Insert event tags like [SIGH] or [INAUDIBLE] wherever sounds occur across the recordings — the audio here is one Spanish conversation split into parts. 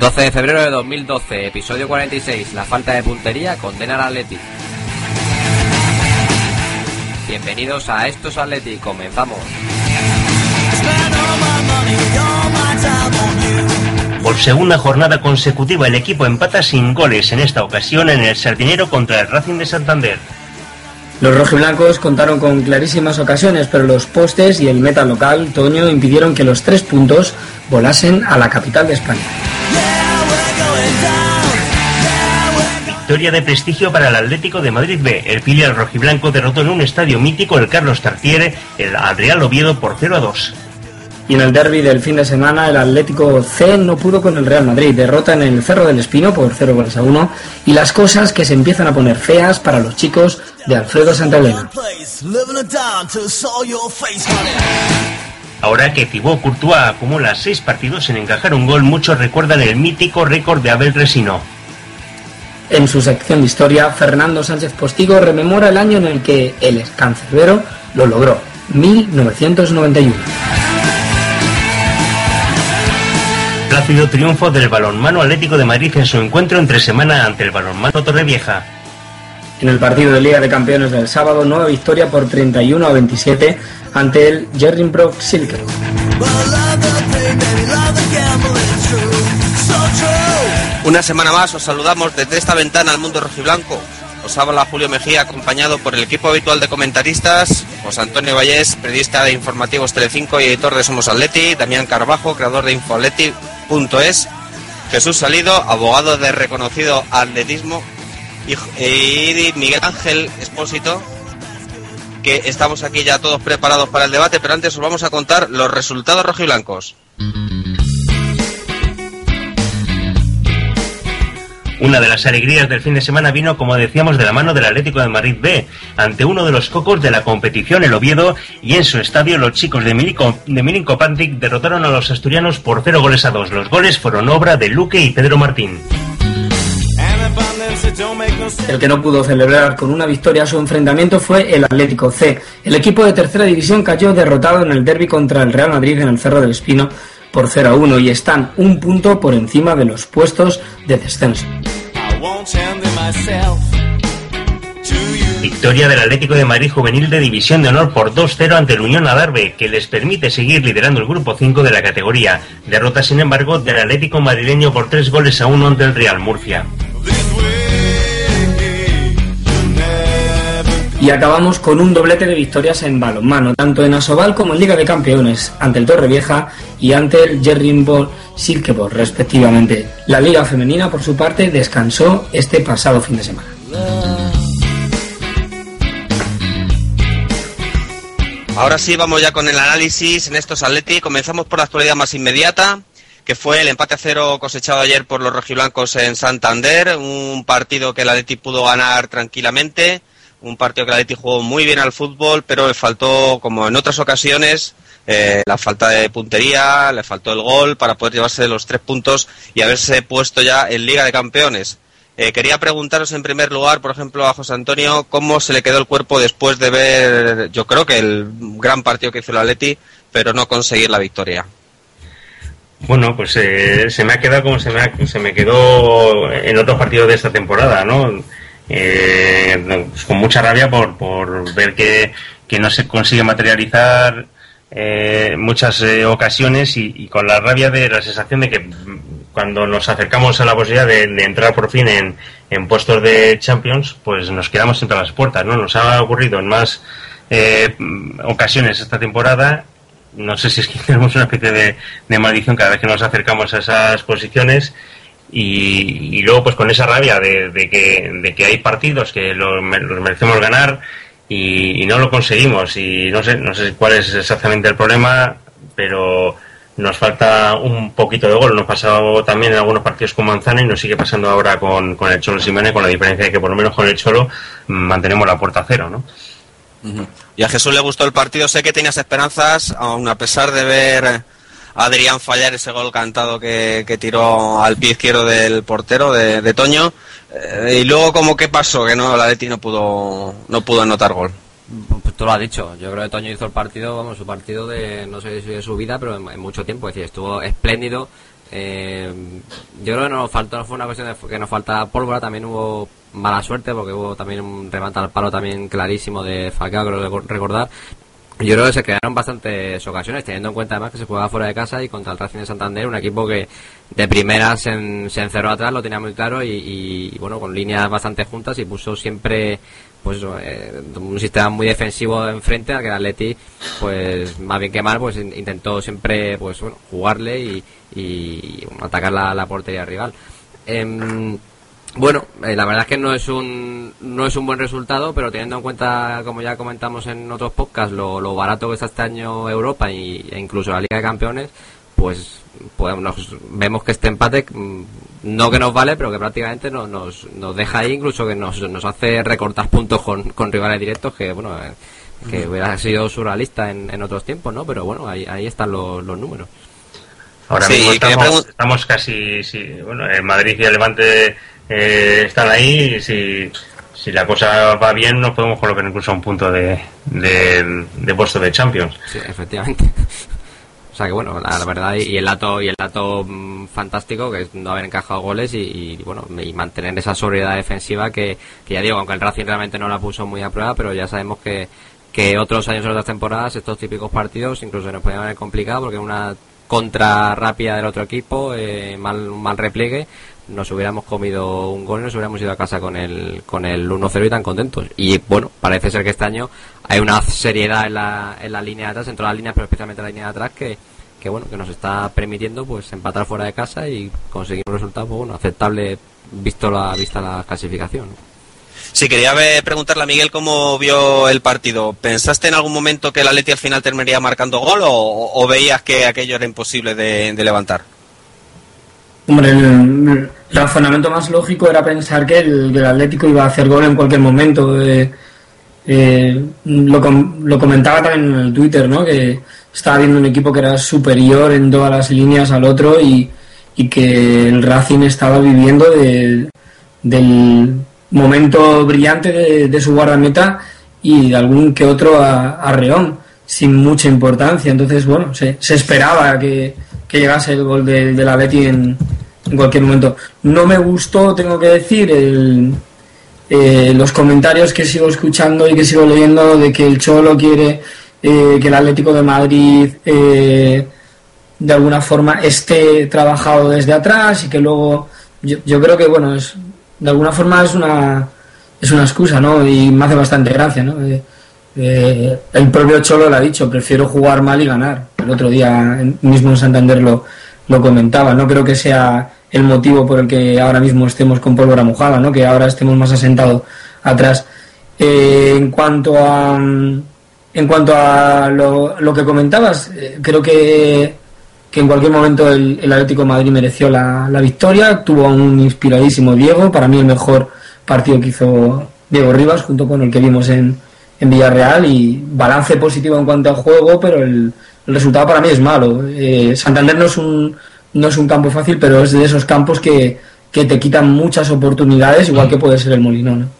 12 de febrero de 2012, episodio 46. La falta de puntería condena al Atleti. Bienvenidos a Estos Atleti, comenzamos. Por segunda jornada consecutiva el equipo empata sin goles, en esta ocasión en el Sardinero contra el Racing de Santander. Los rojiblancos contaron con clarísimas ocasiones, pero los postes y el meta local, Toño, impidieron que los tres puntos volasen a la capital de España. Victoria de prestigio para el Atlético de Madrid B. El filial rojiblanco derrotó en un estadio mítico el Carlos Tartiere, el Adrián Oviedo por 0 a 2. Y en el derby del fin de semana, el Atlético C no pudo con el Real Madrid. Derrota en el Cerro del Espino por 0 goles a 1. Y las cosas que se empiezan a poner feas para los chicos de Alfredo Santaelena. Ahora que Thibaut Courtois acumula seis partidos sin encajar un gol, muchos recuerdan el mítico récord de Abel Resino. En su sección de historia, Fernando Sánchez Postigo rememora el año en el que el cancerbero lo logró, 1991. Plácido triunfo del balonmano Atlético de Madrid en su encuentro entre semana ante el balonmano Torrevieja. En el partido de Liga de Campeones del sábado, nueva victoria por 31 a 27 ante el Jerrinbrook Silke. Una semana más os saludamos desde esta ventana al mundo rojiblanco. Os habla Julio Mejía acompañado por el equipo habitual de comentaristas, José Antonio Vallés, periodista de informativos Telecinco y editor de Somos Atleti, Damián Carbajo, creador de infoatleti.es, Jesús Salido, abogado de reconocido atletismo y, Miguel Ángel Espósito, que estamos aquí ya todos preparados para el debate, pero antes os vamos a contar los resultados rojiblancos. Una de las alegrías del fin de semana vino, como decíamos, de la mano del Atlético de Madrid B, ante uno de los cocos de la competición, el Oviedo, y en su estadio los chicos de Milico, de derrotaron a los asturianos por cero goles a dos. Los goles fueron obra de Luque y Pedro Martín. El que no pudo celebrar con una victoria su enfrentamiento fue el Atlético C. El equipo de tercera división cayó derrotado en el derby contra el Real Madrid en el Cerro del Espino por 0 a 1 y están un punto por encima de los puestos de descenso. Victoria del Atlético de Madrid Juvenil de División de Honor por 2-0 ante el Unión Adarve, que les permite seguir liderando el grupo 5 de la categoría. Derrota, sin embargo, del Atlético madrileño por 3 goles a 1 ante el Real Murcia. Y acabamos con un doblete de victorias en balonmano, tanto en Asobal como en Liga de Campeones, ante el Torrevieja y ante el Jerrinbol Silkeborg, respectivamente. La Liga Femenina, por su parte, descansó este pasado fin de semana. Ahora sí, vamos ya con el análisis en estos Atleti. Comenzamos por la actualidad más inmediata, que fue el empate a cero cosechado ayer por los rojiblancos en Santander, un partido que el Atleti pudo ganar tranquilamente un partido que la Leti jugó muy bien al fútbol, pero le faltó, como en otras ocasiones, eh, la falta de puntería, le faltó el gol para poder llevarse los tres puntos y haberse puesto ya en Liga de Campeones. Eh, quería preguntaros en primer lugar, por ejemplo, a José Antonio, cómo se le quedó el cuerpo después de ver, yo creo que el gran partido que hizo la Leti, pero no conseguir la victoria. Bueno, pues eh, se me ha quedado como se me, se me quedó en otros partidos de esta temporada, ¿no? Eh, pues con mucha rabia por, por ver que, que no se consigue materializar eh, muchas eh, ocasiones y, con la rabia de la sensación de que cuando nos acercamos a la posibilidad de, entrar por fin en, en, puestos de Champions, pues nos quedamos entre las puertas, ¿no? Nos ha ocurrido en más eh, ocasiones esta temporada. No sé si es que [LAUGHS] tenemos una especie de maldición cada vez que nos acercamos a esas posiciones y, y, luego pues con esa rabia de, que, de que hay partidos que los, los merecemos ganar y, no lo conseguimos y no sé, no sé cuál es exactamente el problema, pero nos falta un poquito de gol. Nos pasado también en algunos partidos con Manzana y nos sigue pasando ahora con, con el Cholo Simeone, con la diferencia de que por lo menos con el Cholo mantenemos la puerta cero, ¿no? Y a Jesús le gustó el partido, sé que tenías esperanzas, aun a pesar de ver Adrián fallar ese gol cantado que, que tiró al pie izquierdo del portero de, Toño. Eh, y luego, como qué pasó? Que no, la Leti no pudo, no pudo anotar gol. Pues tú lo has dicho. Yo creo que Toño hizo el partido, vamos, su partido de, no sé si de su vida, pero en, en mucho tiempo. Es decir, estuvo espléndido. Eh, yo creo que nos faltó, no fue una cuestión de que nos falta pólvora, también hubo mala suerte porque hubo también un remate al palo también clarísimo de Falcao, creo recordar. Yo creo que se crearon bastantes ocasiones, teniendo en cuenta además que se jugaba fuera de casa y contra el Racing de Santander, un equipo que de primera se, encerró atrás, lo tenía muy claro y, bueno, con líneas bastante juntas y puso siempre pues eh, un sistema muy defensivo enfrente al que el Atleti pues más bien que mal pues intentó siempre pues bueno jugarle y, y atacar la, la portería rival. Em, bueno, eh, la verdad es que no es un no es un buen resultado, pero teniendo en cuenta, como ya comentamos en otros podcasts, lo, lo barato que está este año Europa y, e incluso la Liga de Campeones, pues, pues vemos que este empate mm, no que nos vale, pero que prácticamente nos, nos, nos deja ahí, incluso que nos, nos hace recortar puntos con, con rivales directos que, bueno, eh, que hubiera sido surrealista en, en otros tiempos, ¿no? Pero bueno, ahí, ahí están los, los números. Ahora mismo estamos, estamos casi, sí, bueno, en Madrid y el Levante eh, están ahí y si, si la cosa va bien nos podemos colocar incluso a un punto de, de, puesto de Champions. Sí, efectivamente. O sea que bueno, la, verdad y el dato y el dato mm, fantástico que es no haber encajado goles y, bueno y mantener esa sobriedad defensiva que, que, ya digo, aunque el Racing realmente no la puso muy a prueba, pero ya sabemos que, que otros años otras temporadas estos típicos partidos incluso nos pueden haber complicado porque una contra rápida del otro equipo, eh, mal, mal repliegue, nos hubiéramos comido un gol y nos hubiéramos ido a casa con el, con el 1-0 y tan contentos. Y bueno, parece ser que este año hay una seriedad en la, en la línea de atrás, en todas las líneas, pero especialmente en la línea de atrás, que, que bueno, que nos está permitiendo pues empatar fuera de casa y conseguir un resultado pues, bueno, aceptable visto la vista la clasificación. Sí, quería preguntarle a Miguel cómo vio el partido. ¿Pensaste en algún momento que el Atleti al final terminaría marcando gol o, veías que aquello era imposible de levantar? Hombre, el, razonamiento más lógico era pensar que el, Atlético iba a hacer gol en cualquier momento. Eh, eh, lo, comentaba también en el Twitter, ¿no? Que estaba viendo un equipo que era superior en todas las líneas al otro y, que el Racing estaba viviendo del momento brillante de, su guardameta y de algún que otro arreón, sin mucha importancia. Entonces, bueno, se, se esperaba que, que llegase el gol de, de la Betty en, en cualquier momento. No me gustó, tengo que decir, el, eh, los comentarios que sigo escuchando y que sigo leyendo de que el Cholo quiere eh, que el Atlético de Madrid eh, de alguna forma esté trabajado desde atrás y que luego yo, yo, creo que bueno es de alguna forma es una es una excusa no y me hace bastante gracia no el propio Cholo lo ha dicho prefiero jugar mal y ganar el otro día mismo en Santander lo, lo comentaba no creo que sea el motivo por el que ahora mismo estemos con pólvora mojada, ¿no? que ahora estemos más asentados atrás. Eh, en cuanto a en cuanto a lo, que comentabas, eh, creo que, que, en cualquier momento el, Atlético Madrid mereció la, victoria, tuvo un inspiradísimo Diego, para mí el mejor partido que hizo Diego Rivas junto con el que vimos en, en Villarreal y balance positivo en cuanto al juego, pero el, resultado para mí es malo. Eh, Santander no es un no es un campo fácil, pero es de esos campos que, te quitan muchas oportunidades, igual que puede ser el Molinón.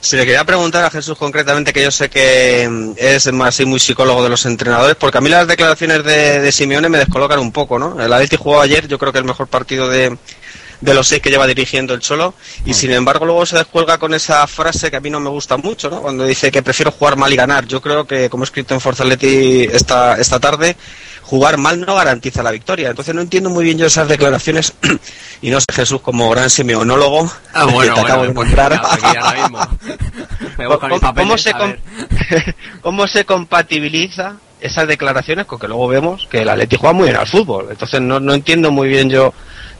Si le quería preguntar a Jesús concretamente, que yo sé que mm, es más muy psicólogo de los entrenadores, porque a mí las declaraciones de, de Simeone me descolocan un poco, ¿no? El Atleti jugó ayer, yo creo que el mejor partido de, de los seis que lleva dirigiendo el Cholo y sin embargo luego se descuelga con esa frase que a mí no me gusta mucho, ¿no? Cuando dice que prefiero jugar mal y ganar. Yo creo que, como he escrito en Forza Atleti esta, esta tarde, jugar mal no garantiza la victoria. Entonces no entiendo muy bien yo esas declaraciones [CLEARS THROAT] y no sé Jesús como gran semionólogo ah, bueno, te acabo de pues [LAUGHS] ¿Cómo, se [LAUGHS] ¿Cómo se compatibiliza esas declaraciones con que luego vemos que el Atleti juega muy bien al fútbol? Entonces no, no entiendo muy bien yo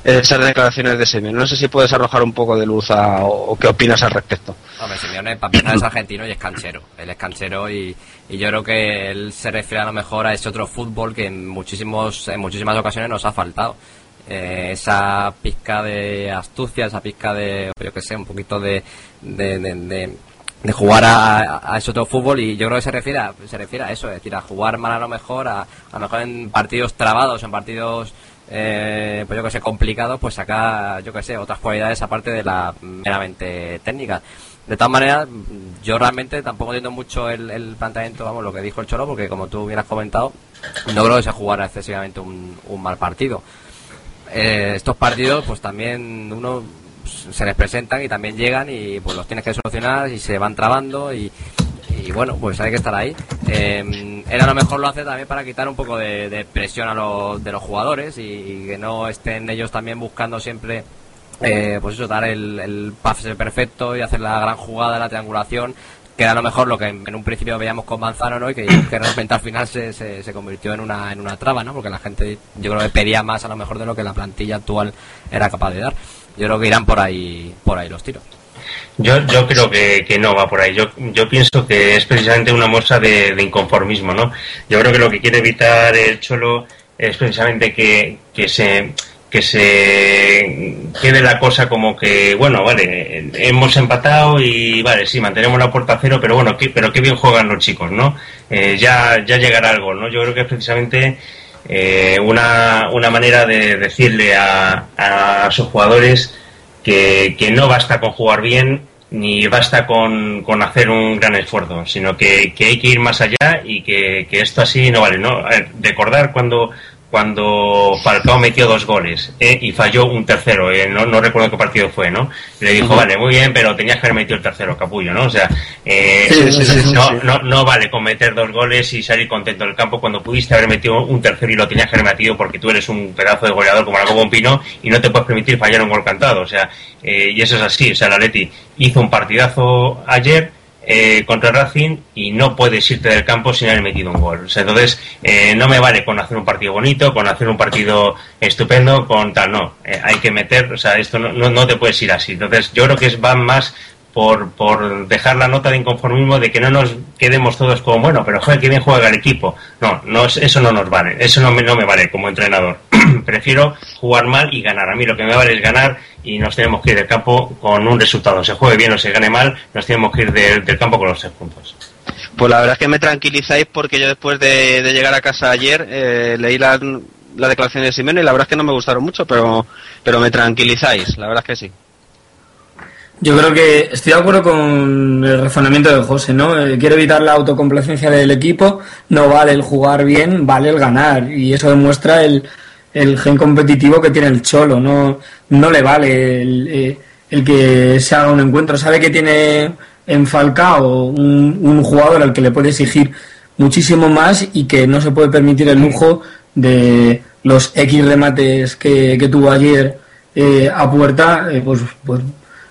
esas declaraciones de Simeone. No sé si puedes arrojar un poco de luz a, o, qué opinas al respecto. Hombre, Simeone es argentino y es canchero. Él es canchero y, y, yo creo que él se refiere a lo mejor a ese otro fútbol que en, muchísimos, en muchísimas ocasiones nos ha faltado. Eh, esa pizca de astucia, esa pizca de, yo que sé, un poquito de, de, de, jugar a, a, ese otro fútbol y yo creo que se refiere a, se refiere a eso, es decir, a jugar mal a lo mejor, a, a lo mejor en partidos trabados, en partidos eh, pues yo que sé, complicado, pues sacar, yo que sé, otras cualidades aparte de la meramente técnica. De todas maneras, yo realmente tampoco entiendo mucho el, planteamiento, vamos, lo que dijo el Cholo, porque como tú hubieras comentado, no creo que se jugara excesivamente un, mal partido. eh, estos partidos pues también uno se les presentan y también llegan y pues los tienes que solucionar y se van trabando y, bueno, pues hay que estar ahí. Eh, él a lo mejor lo hace también para quitar un poco de, presión a los, de los jugadores y, que no estén ellos también buscando siempre, eh, pues eso, dar el, el pase perfecto y hacer la gran jugada, la triangulación, que era a lo mejor lo que en, un principio veíamos con Manzano, ¿no? Y que, que repente al final se, se, se, convirtió en una, en una traba, ¿no? Porque la gente, yo creo que pedía más a lo mejor de lo que la plantilla actual era capaz de dar. Yo creo que irán por ahí, por ahí los tiros. Yo, yo creo que, que, no va por ahí. Yo, yo pienso que es precisamente una muestra de, inconformismo, ¿no? Yo creo que lo que quiere evitar el Cholo es precisamente que, que se que se quede la cosa como que, bueno, vale, hemos empatado y vale, sí, mantenemos la puerta a cero, pero bueno, qué, pero qué bien juegan los chicos, ¿no? Eh, ya, ya llegará algo, ¿no? Yo creo que es precisamente eh, una, una manera de decirle a, a sus jugadores que, no basta con jugar bien ni basta con, con hacer un gran esfuerzo, sino que, que, hay que ir más allá y que, que esto así no vale. ¿no? recordar cuando cuando Falcao metió dos goles eh, y falló un tercero, eh, no, no, recuerdo qué partido fue, ¿no? Le dijo, vale, muy bien, pero tenías que haber metido el tercero, capullo, ¿no? O sea, eh, no, no, no, vale con meter dos goles y salir contento del campo cuando pudiste haber metido un tercero y lo tenías que haber metido porque tú eres un pedazo de goleador como algo Bompino y no te puedes permitir fallar un gol cantado, o sea, y eso es así, o sea, la Leti hizo un partidazo ayer, eh, contra Racing y no puedes irte del campo sin haber metido un gol. entonces, eh, no me vale con hacer un partido bonito, con hacer un partido estupendo, con tal, no. Eh, hay que meter, o sea, esto no, no, te puedes ir así. Entonces, yo creo que es, van más por, por dejar la nota de inconformismo de que no nos quedemos todos como, bueno, pero joder, que bien juega el equipo. No, no eso no nos vale, eso no me, no me vale como entrenador. [CLEARS THROAT] Prefiero jugar mal y ganar. A mí lo que me vale es ganar y nos tenemos que ir del campo con un resultado. Se juegue bien o se gane mal, nos tenemos que ir del campo con los tres puntos. Pues la verdad es que me tranquilizáis porque yo después de, llegar a casa ayer eh, leí la, la declaración de Simeno y la verdad es que no me gustaron mucho, pero, pero me tranquilizáis, la verdad es que sí. Yo creo que estoy de acuerdo con el razonamiento de José, ¿no? Eh, quiero evitar la autocomplacencia del equipo, no vale el jugar bien, vale el ganar, y eso demuestra el, el gen competitivo que tiene el Cholo, no, no le vale el, eh, el que se haga un encuentro, sabe que tiene en Falcao un, un jugador al que le puede exigir muchísimo más y que no se puede permitir el lujo de los X remates que, que tuvo ayer eh, a puerta, pues, pues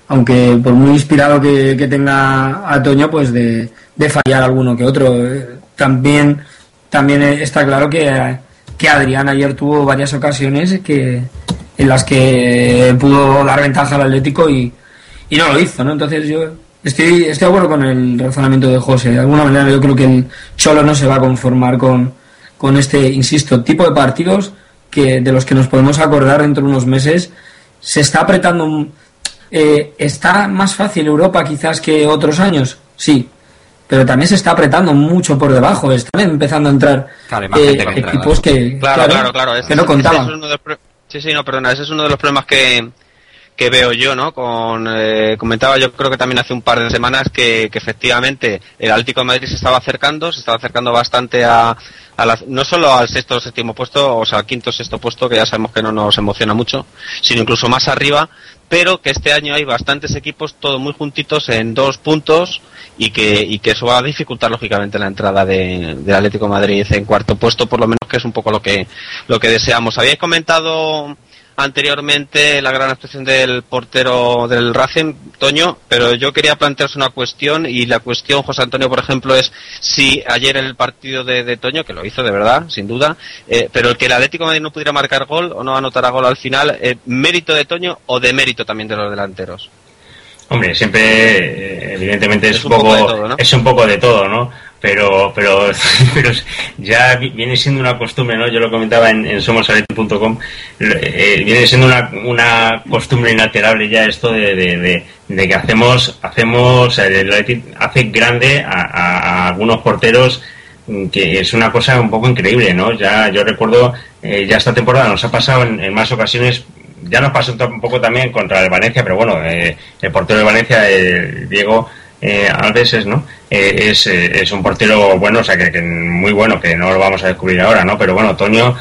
aunque por muy inspirado que, tenga a Toño, pues de, fallar alguno que otro. También, también está claro que, que Adrián ayer tuvo varias ocasiones que, en las que pudo dar ventaja al Atlético y, y no lo hizo, ¿no? Entonces yo estoy, estoy de acuerdo con el razonamiento de José. De alguna manera yo creo que el Cholo no se va a conformar con, con este, insisto, tipo de partidos que de los que nos podemos acordar dentro de unos meses. Se está apretando eh, ¿Está más fácil Europa quizás que otros años? Sí, pero también se está apretando mucho por debajo. Están empezando a entrar eh, equipos que, claro, claro, que no contaban. sí, sí, no, perdona, ese es uno de los problemas que, que veo yo, ¿no? Con, eh, comentaba yo creo que también hace un par de semanas que, que, efectivamente el Atlético de Madrid se estaba acercando, se estaba acercando bastante a, a la, no solo al sexto o séptimo puesto, o sea, al quinto o sexto puesto, que ya sabemos que no nos emociona mucho, sino incluso más arriba, pero que este año hay bastantes equipos todos muy juntitos en dos puntos y que, y que eso va a dificultar lógicamente la entrada de, del Atlético Madrid en cuarto puesto, por lo menos que es un poco lo que, lo que deseamos. Habíais comentado anteriormente la gran actuación del portero del Racing, Toño, pero yo quería plantearos una cuestión y la cuestión, José Antonio, por ejemplo, es si ayer en el partido de, Toño, que lo hizo de verdad, sin duda, eh, pero el que el Atlético de Madrid no pudiera marcar gol o no anotara gol al final, eh, ¿mérito de Toño o de mérito también de los delanteros? Hombre, siempre, eh, evidentemente, es, un, poco, es un poco de todo, ¿no? Pero, pero, [LAUGHS] pero ya viene siendo una costumbre, ¿no? Yo lo comentaba en, en eh, viene siendo una, una costumbre inalterable ya esto de, de, de, que hacemos, hacemos, hace grande a, algunos porteros que es una cosa un poco increíble, ¿no? Ya yo recuerdo, eh, ya esta temporada nos ha pasado en, más ocasiones ya nos pasó un poco también contra el Valencia, pero bueno, eh, el portero de Valencia, Diego, eh, a veces, ¿no? Eh, es, eh, es, un portero bueno, o sea, que, muy bueno, que no lo vamos a descubrir ahora, ¿no? Pero bueno, Toño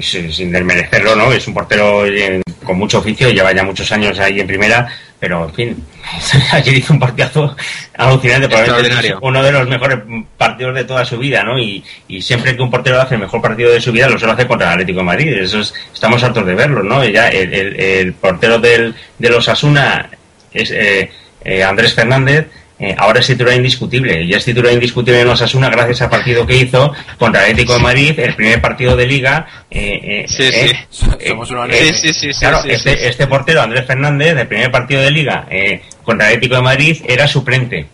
sin desmerecerlo, ¿no? Es un portero eh, con mucho oficio, lleva ya muchos años ahí en primera, pero en fin, [LAUGHS] ayer hizo un partidazo alucinante, probablemente uno de los mejores partidos de toda su vida, ¿no? Y, siempre que un portero hace el mejor partido de su vida, lo suele hacer contra el Atlético de Madrid, eso estamos hartos de verlo, ¿no? ya el, portero del, de los Asuna es eh, Andrés Fernández, eh, ahora es titular indiscutible. Ya es titular indiscutible en Osasuna gracias al partido que hizo contra el Atlético de Madrid, el primer partido de Liga. Eh, eh, sí, sí. sí, Claro, este, este, portero, Andrés Fernández, el primer partido de Liga contra el Atlético de Madrid, era suplente.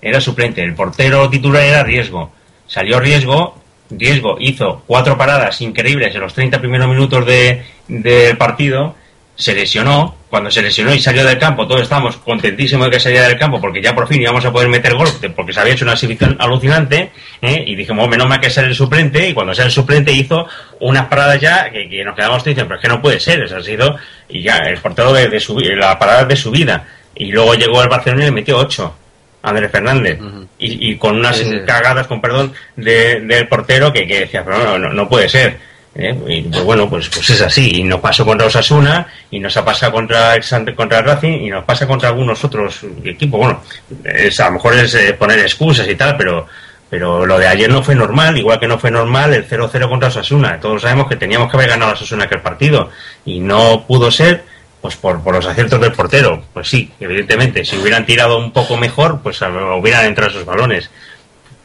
Era suplente. El portero titular era Riesgo. Salió Riesgo. Riesgo hizo cuatro paradas increíbles en los 30 primeros minutos de, del partido. Se lesionó cuando se lesionó y salió del campo, todos estábamos contentísimos de que saliera del campo porque ya por fin íbamos a poder meter gol porque se había hecho una exhibición alucinante ¿eh? y dijimos, oh, menos mal que ser el suplente y cuando sea el suplente hizo unas paradas ya que, nos quedamos diciendo, pero es que no puede ser, eso ha sido y ya el portero de, su, la parada de su vida. Y luego llegó al Barcelona y le metió ocho Andrés Fernández. Y, con unas cagadas, con perdón, del portero que, que decía, pero no, no puede ser ¿eh? Y pues bueno, pues, pues es así. Y nos pasó contra Osasuna, y nos ha pasado contra el contra Racing, y nos pasa contra algunos otros equipos. Bueno, es, a lo mejor es eh, poner excusas y tal, pero pero lo de ayer no fue normal, igual que no fue normal el 0-0 contra Osasuna. Todos sabemos que teníamos que haber ganado a Osasuna aquel partido, y no pudo ser. Pues por, por los aciertos del portero, pues sí, evidentemente, si hubieran tirado un poco mejor, pues hubieran entrado esos balones.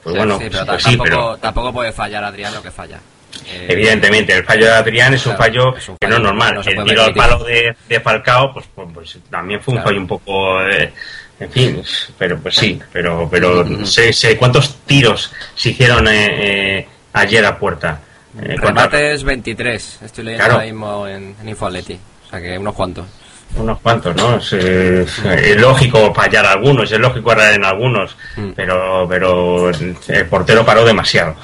Pues bueno, pues, sí, pero... tampoco puede fallar Adrián lo que falla. Eh, Evidentemente, el fallo de Adrián es un fallo, que no es normal. el tiro al palo de, de Falcao, pues, pues, pues, también fue un fallo un poco. Eh, en fin, pero pues sí, pero pero sé, sé cuántos tiros se hicieron eh, ayer a puerta. Remates 23, estoy leyendo ahora mismo en, en Infoaleti, o sea que unos cuantos unos cuantos, ¿no? Es, lógico fallar algunos, es lógico errar en algunos, mm. pero pero el portero paró demasiado.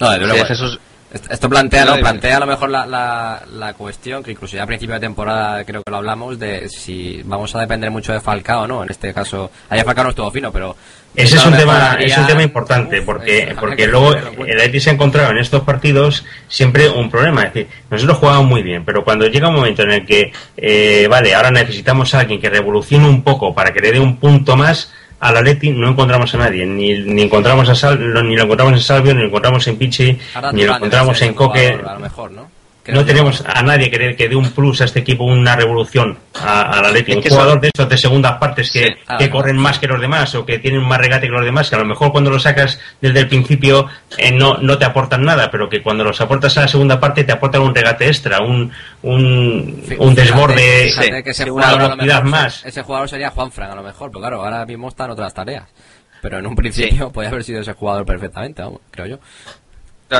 No, de luego, Jesús, esto plantea, ¿no? plantea a lo mejor la, la, cuestión, que incluso ya a principio de temporada creo que lo hablamos, de si vamos a depender mucho de Falcao, ¿no? En este caso, allá Falcao no estuvo fino, pero... Ese es un, tema, es un tema importante, porque, porque luego el Atleti se ha encontrado en estos partidos siempre un problema. Es decir, nosotros jugamos muy bien, pero cuando llega un momento en el que, eh, vale, ahora necesitamos a alguien que revolucione un poco para que le dé un punto más, al Atleti no encontramos a nadie, ni, ni encontramos a Sal, ni lo encontramos en Salvio, ni lo encontramos en Pichi, ni lo encontramos en Coque. A lo mejor, ¿no? No tenemos a nadie que, que dé un plus a este equipo, una revolución a, la Leti. Un jugador de esos de segundas partes que, que corren más que los demás o que tienen más regate que los demás, que a lo mejor cuando lo sacas desde el principio eh, no, no te aportan nada, pero que cuando los aportas a la segunda parte te aportan un regate extra, un, un, un desborde, una velocidad más. Ese jugador sería Juan Fran a lo mejor, pero claro, ahora mismo están otras tareas. Pero en un principio podría haber sido ese jugador perfectamente, creo yo.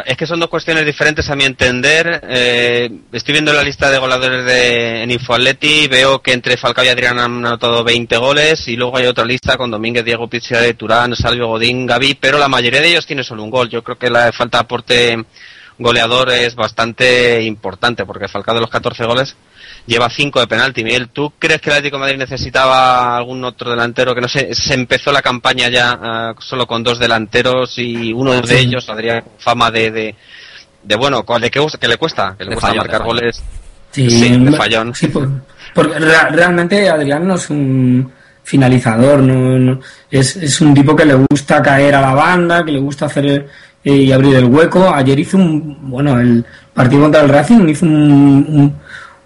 Es que son dos cuestiones diferentes a mi entender. Eh, estoy viendo la lista de goleadores de, en Infoatleti veo que entre Falcao y Adrián han anotado 20 goles y luego hay otra lista con Domínguez, Diego de Turán, Salvio Godín, Gaby, pero la mayoría de ellos tiene solo un gol. Yo creo que la falta de aporte goleador es bastante importante porque Falcao de los 14 goles lleva 5 de penalti. Miguel, ¿tú crees que el Atlético de Madrid necesitaba algún otro delantero? Que no sé, se empezó la campaña ya ah, solo con dos delanteros y uno de ellos, Adrián, fama de, de, de bueno, de que, que le cuesta, que le cuesta marcar goles. Sí, de fallón. porque realmente Adrián no es un finalizador, no, es, es, un tipo que le gusta caer a la banda, que le gusta hacer y abrir el hueco. Ayer hizo un, bueno, el partido contra el Racing hizo un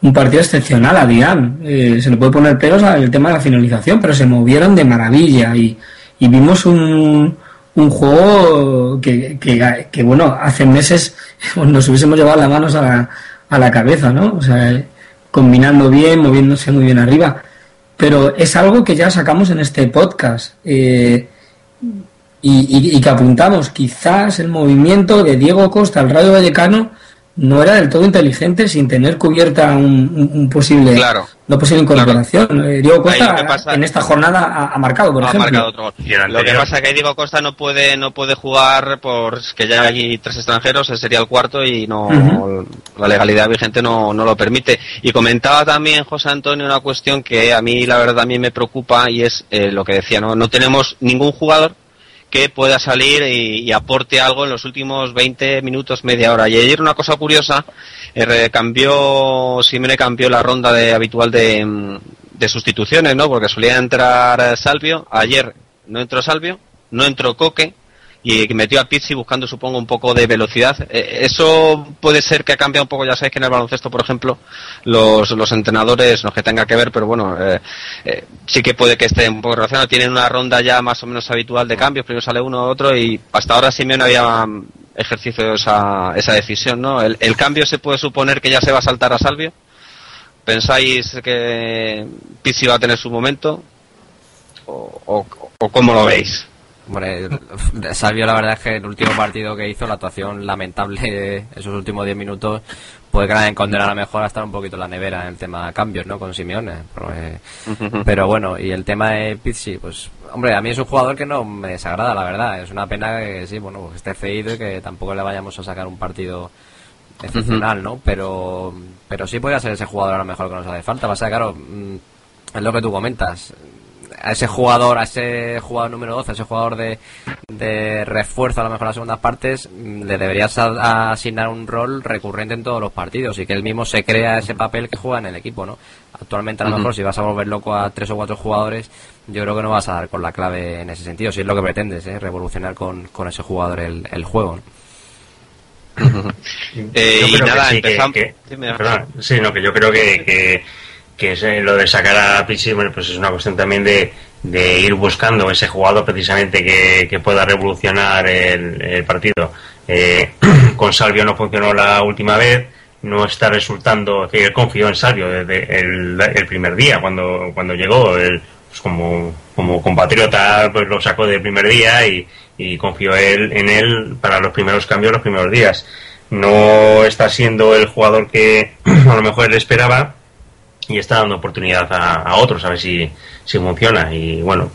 un partido excepcional a Dian. Eh, se le puede poner pelos al tema de la finalización, pero se movieron de maravilla y, vimos un, un juego que, que, bueno, hace meses [LAUGHS] nos hubiésemos llevado las manos a la, a la cabeza, ¿no? O sea, combinando bien, moviéndose muy bien arriba. Pero es algo que ya sacamos en este podcast eh, y, y, que apuntamos. Quizás el movimiento de Diego Costa al Radio Vallecano no era del todo inteligente sin tener cubierta un, posible claro, no posible incorporación. Eh, Diego Costa en esta jornada ha, marcado, por ejemplo. Lo que pasa es que Diego Costa no puede no puede jugar porque ya hay tres extranjeros, ese sería el cuarto y no la legalidad vigente no, no lo permite. Y comentaba también José Antonio una cuestión que a mí la verdad también me preocupa y es eh, lo que decía, no no tenemos ningún jugador que pueda salir y, aporte algo en los últimos 20 minutos, media hora. Y ayer una cosa curiosa, eh, cambió, Simene cambió la ronda de habitual de, de sustituciones, ¿no? Porque solía entrar Salvio, ayer no entró Salvio, no entró Coque, y metió a Pizzi buscando, supongo, un poco de velocidad. Eh, eso puede ser que ha cambiado un poco, ya sabéis que en el baloncesto, por ejemplo, los, los entrenadores, no que tenga que ver, pero bueno, eh, eh, sí que puede que esté un poco relacionado. Tienen una ronda ya más o menos habitual de cambios, primero sale uno otro y hasta ahora Simeone había ejercicio esa, esa decisión, ¿no? El, el cambio se puede suponer que ya se va a saltar a Salvio. ¿Pensáis que Pizzi va a tener su momento? ¿O, o, o cómo lo veis? Bueno, Salvio la verdad es que el último partido que hizo, la actuación lamentable esos últimos 10 minutos, puede que la condenar a lo mejor a estar un poquito en la nevera en el tema de cambios, ¿no? Con Simeone. Pero, eh, pero bueno, y el tema de Pizzi, pues, hombre, a mí es un jugador que no me desagrada, la verdad. Es una pena que sí, bueno, que esté feído y que tampoco le vayamos a sacar un partido excepcional, ¿no? Pero, pero sí podría ser ese jugador a lo mejor que nos hace falta. Pasa claro, mm, es lo que tú comentas a ese jugador, a ese jugador número 12, a ese jugador de, de refuerzo a lo mejor en las segundas partes, mm, le deberías asignar un rol recurrente en todos los partidos y que él mismo se crea ese papel que juega en el equipo, ¿no? Actualmente a lo mejor si vas a volver loco a tres o cuatro jugadores, yo creo que no vas a dar con la clave en ese sentido, si es lo que pretendes, ¿eh? revolucionar con, con ese jugador el, el juego. eh, y nada, empezamos. Que, sí, no, que yo creo que, que que es eh, lo de sacar a Pizzi, bueno, pues es una cuestión también de, de ir buscando ese jugador precisamente que, que pueda revolucionar el, partido. Eh, [CLEARS THROAT] con Salvio no funcionó la última vez, no está resultando, él confió en Salvio desde el, el primer día cuando, cuando llegó, él, pues como, como compatriota pues lo sacó del primer día y, y confió él, en él para los primeros cambios, los primeros días. No está siendo el jugador que [CLEARS THROAT] a lo mejor él esperaba, y está dando oportunidad a, otros a ver si, si, funciona. Y bueno,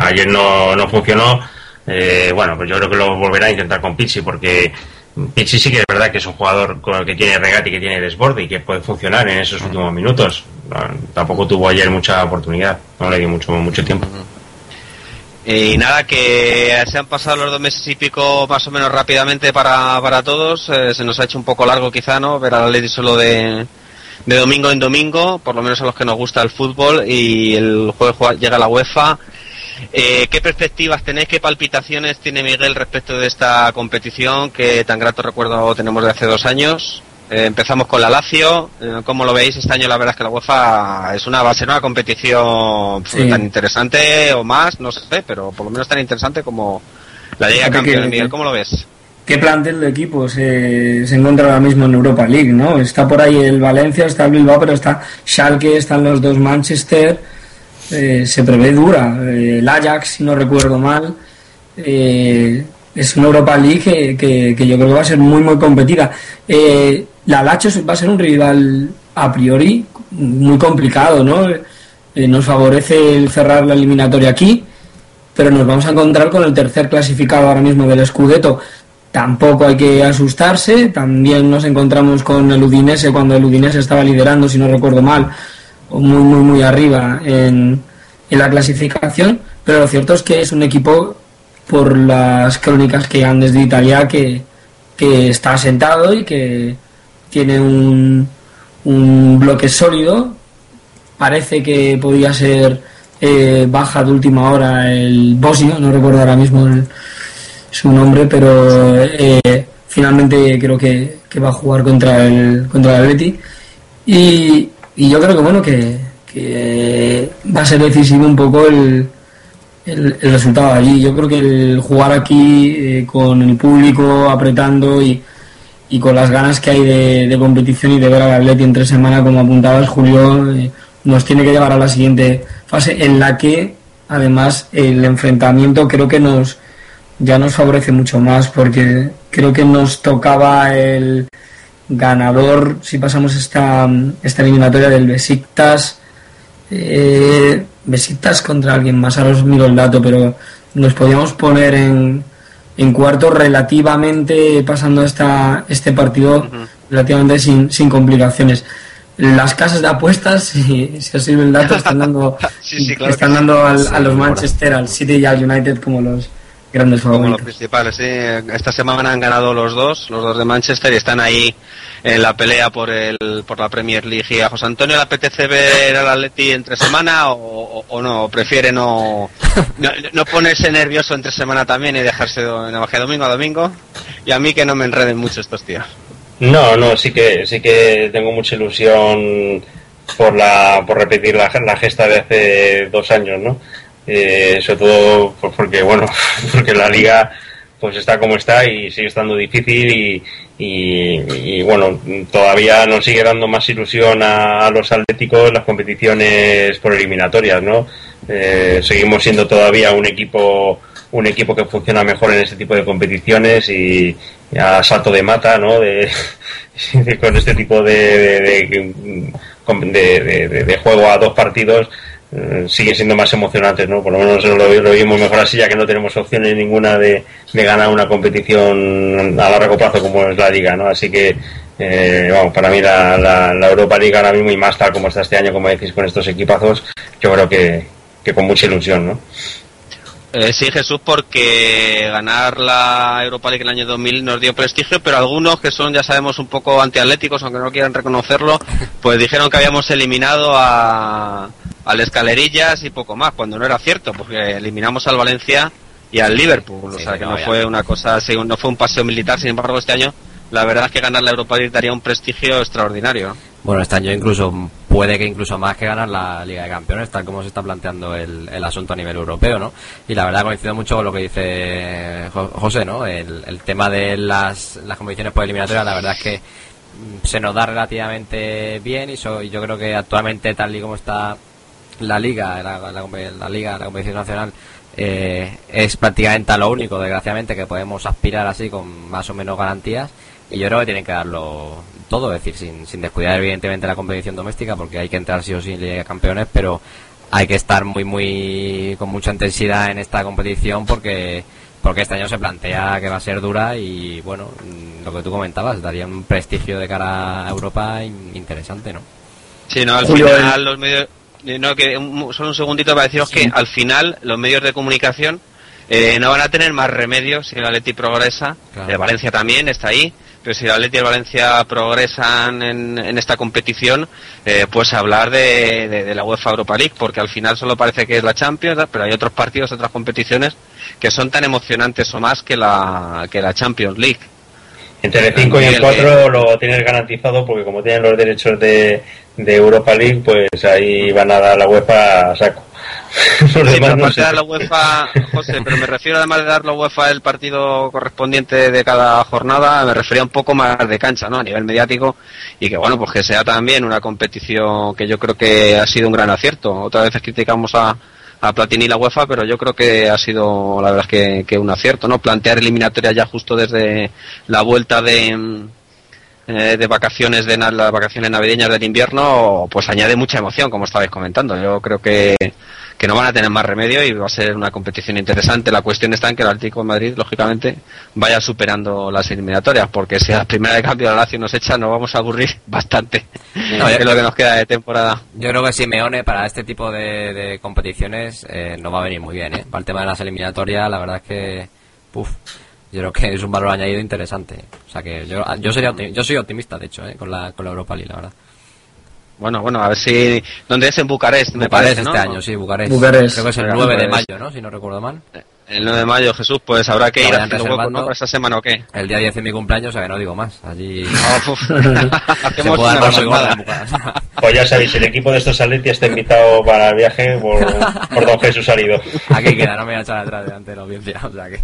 ayer no, no funcionó. Eh, bueno, pues yo creo que lo volverá a intentar con Pizzi porque Pizzi sí que es verdad que es un jugador con el que tiene regate y que tiene desborde y que puede funcionar en esos últimos minutos. tampoco tuvo ayer mucha oportunidad, no le dio mucho, mucho tiempo. Y nada, que se han pasado los dos meses y pico más o menos rápidamente para, para todos. Eh, se nos ha hecho un poco largo quizá, ¿no? Ver a la ley solo de, de domingo en domingo, por lo menos a los que nos gusta el fútbol, y el juego llega a la UEFA. Eh, ¿Qué perspectivas tenéis, qué palpitaciones tiene Miguel respecto de esta competición que tan grato recuerdo tenemos de hace dos años? Eh, empezamos con la Lazio. Eh, ¿Cómo lo veis este año? La verdad es que la UEFA es una, va a ser una competición tan interesante o más, no sé, pero por lo menos tan interesante como la Liga Campeón. Miguel, ¿cómo lo ves? Qué plantel de equipos se, se encuentra ahora mismo en Europa League, ¿no? Está por ahí el Valencia, está el Bilbao, pero está Schalke, están los dos Manchester, eh, se prevé dura. Eh, el Ajax, si no recuerdo mal, eh, es una Europa League que, yo creo que va a ser muy, muy competida. la Lacho va a ser un rival a priori muy complicado, ¿no? nos favorece el cerrar la eliminatoria aquí, pero nos vamos a encontrar con el tercer clasificado ahora mismo del Scudetto Tampoco hay que asustarse, también nos encontramos con el Udinese cuando el Udinese estaba liderando, si no recuerdo mal, muy, muy, muy arriba en, en la clasificación, pero lo cierto es que es un equipo, por las crónicas que han desde Italia, que, que está asentado y que tiene un, un bloque sólido. Parece que podía ser eh, baja de última hora el Bosnio, no recuerdo ahora mismo el, su nombre, pero eh, finalmente creo que, va a jugar contra el contra el Atleti y, y yo creo que bueno que, va a ser decisivo un poco el, el, resultado allí. Yo creo que el jugar aquí eh, con el público apretando y, y con las ganas que hay de, competición y de ver al Atleti entre semana, como apuntabas Julio, eh, nos tiene que llevar a la siguiente fase en la que además el enfrentamiento creo que nos ya nos favorece mucho más porque creo que nos tocaba el ganador si pasamos esta, esta eliminatoria del Besiktas eh, Besiktas contra alguien más ahora os miro el dato pero nos podíamos poner en, en cuarto relativamente pasando esta, este partido relativamente sin, sin complicaciones. Las casas de apuestas, [LAUGHS] si, si os sirve el dato, están dando, [LAUGHS] están dando a los Manchester, al City y al United como los, grandes Como los favoritos. principales, sí. Esta semana han ganado los dos, los dos de Manchester, y están ahí en la pelea por el por la Premier League. ¿Y a José Antonio le apetece ver al Atleti entre semana o, no? ¿Prefiere no, no, no ponerse nervioso entre semana también y dejarse de de domingo a domingo? Y a mí que no me enreden mucho estos tíos. No, no, sí que sí que tengo mucha ilusión por la por repetir la, la gesta de hace dos años, ¿no? Eh, sobre todo pues porque bueno, [LAUGHS] porque la liga pues está como está y sigue estando difícil y, bueno todavía nos sigue dando más ilusión a, los atléticos las competiciones por eliminatorias, ¿no? Eh, seguimos siendo todavía un equipo un equipo que funciona mejor en este tipo de competiciones y, a salto de mata, ¿no? De, [LAUGHS] con este tipo de- de juego a dos partidos eh, sigue siendo más emocionantes, ¿no? Por lo menos lo, vimos mejor así, ya que no tenemos opciones ninguna de, ganar una competición a largo plazo como es la liga, ¿no? Así que, eh, vamos, para mí la, la, Europa League ahora mismo y más tal como está este año, como decís, con estos equipazos, yo creo que, que con mucha ilusión, ¿no? Eh, sí, Jesús, porque ganar la Europa League en el año 2000 nos dio prestigio, pero algunos que son, ya sabemos, un poco antiatléticos, aunque no quieran reconocerlo, pues dijeron que habíamos eliminado a, al Escalerillas y poco más, cuando no era cierto, porque eliminamos al Valencia y al Liverpool, o sea que no, fue una cosa, así, no fue un paseo militar, sin embargo, este año la verdad es que ganar la Europa League daría un prestigio extraordinario. Bueno, este año incluso puede que incluso más que ganar la Liga de Campeones, tal como se está planteando el, el asunto a nivel europeo, ¿no? Y la verdad coincido mucho con lo que dice Jo- José, ¿no? El, el tema de las, las competiciones por eliminatorias, la verdad es que mm, se nos da relativamente bien y, so- y yo creo que actualmente tal y como está la liga, la, la, la liga, la competición nacional eh, es prácticamente a lo único, desgraciadamente, que podemos aspirar así con más o menos garantías. Y yo creo que tienen que darlo todo, es decir, sin, sin descuidar evidentemente la competición doméstica, porque hay que entrar sí o sí en Liga de Campeones, pero hay que estar muy, muy, con mucha intensidad en esta competición porque, porque este año se plantea que va a ser dura y bueno, mm, lo que tú comentabas, daría un prestigio de cara a Europa in- interesante, ¿no? Sí, no, al Julio, final los medios... eh, No, que un- solo un segundito para deciros que al final los medios de comunicación eh, no van a tener más remedio si el Atleti progresa. Claro. El Valencia también está ahí. Pero si el Atleti y el Valencia progresan en, en esta competición, eh, pues hablar de, de- de la UEFA Europa League, porque al final solo parece que es la Champions, pero hay otros partidos, otras competiciones que son tan emocionantes o más que la, que la Champions League. Entre el 5 y el 4 lo tienes garantizado porque como tienen los derechos de, de Europa League, pues ahí van a dar la UEFA a saco. [LAUGHS] Los Sí, demás pero no aparte sé. de dar la UEFA, José, pero me refiero además de dar la UEFA el partido correspondiente de cada jornada, me refería un poco más de cancha, ¿no? A nivel mediático y que bueno, pues que sea también una competición que yo creo que ha sido un gran acierto. Otras veces criticamos a, a Platini y la UEFA, pero yo creo que ha sido la verdad es que, que un acierto, ¿no? Plantear eliminatorias ya justo desde la vuelta de eh, de vacaciones de las vacaciones navideñas del invierno pues añade mucha emoción como estabais comentando. Yo creo que, que no van a tener más remedio y va a ser una competición interesante. La cuestión está en que el Atlético de Madrid lógicamente vaya superando las eliminatorias porque si a la primera de cambio la Lazio nos echa nos vamos a aburrir [LAUGHS] bastante. No, es lo que nos queda de temporada. Yo creo que Simeone para este tipo de, de competiciones eh, no va a venir muy bien, ¿eh? Para el tema de las eliminatorias, la verdad es que, puf, yo creo que es un valor añadido interesante. O sea que yo, yo sería yo soy optimista, de hecho, ¿eh? con la con la Europa League, la verdad. bueno bueno a ver si ¿dónde es en Bucarest me Bucarest parece ¿no? este año, sí, Bucarest. Bucarest. Creo que es el Venga, 9 de Bucarest. mayo, ¿no? Si no recuerdo mal. El 9 de mayo Jesús pues habrá que ir haciendo hueco. ¿no? para esta semana o qué El día 10 es mi cumpleaños, o sea que no digo más. Allí [LAUGHS] [LAUGHS] se hacemos una Bucarest. Pues ya sabéis, el equipo de estos Atleti está invitado para el viaje por, por don Jesús Salido. [LAUGHS] Aquí queda, no me voy a echar atrás delante de la audiencia, o sea que,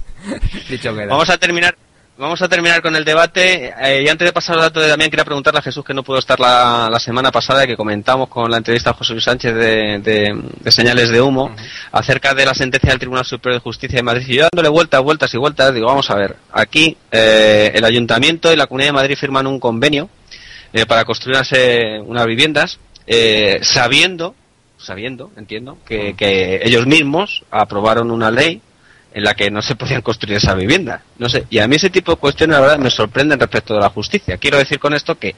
dicho queda. Vamos a terminar. Vamos a terminar con el debate. Eh, y antes de pasar al dato de Damián, quería preguntarle a Jesús que no pudo estar la, la semana pasada, que comentamos con la entrevista a José Luis Sánchez de, de- de Señales de Humo, acerca de la sentencia del Tribunal Superior de Justicia de Madrid. Y yo dándole vueltas, vueltas y vueltas, digo, vamos a ver, aquí eh, el Ayuntamiento y la Comunidad de Madrid firman un convenio eh, para construir unas, eh, unas viviendas, eh, sabiendo, sabiendo, entiendo, que, que ellos mismos aprobaron una ley en la que no se podían construir esas viviendas. No sé, y a mí ese tipo de cuestiones, la verdad, me sorprenden respecto de la justicia. Quiero decir con esto que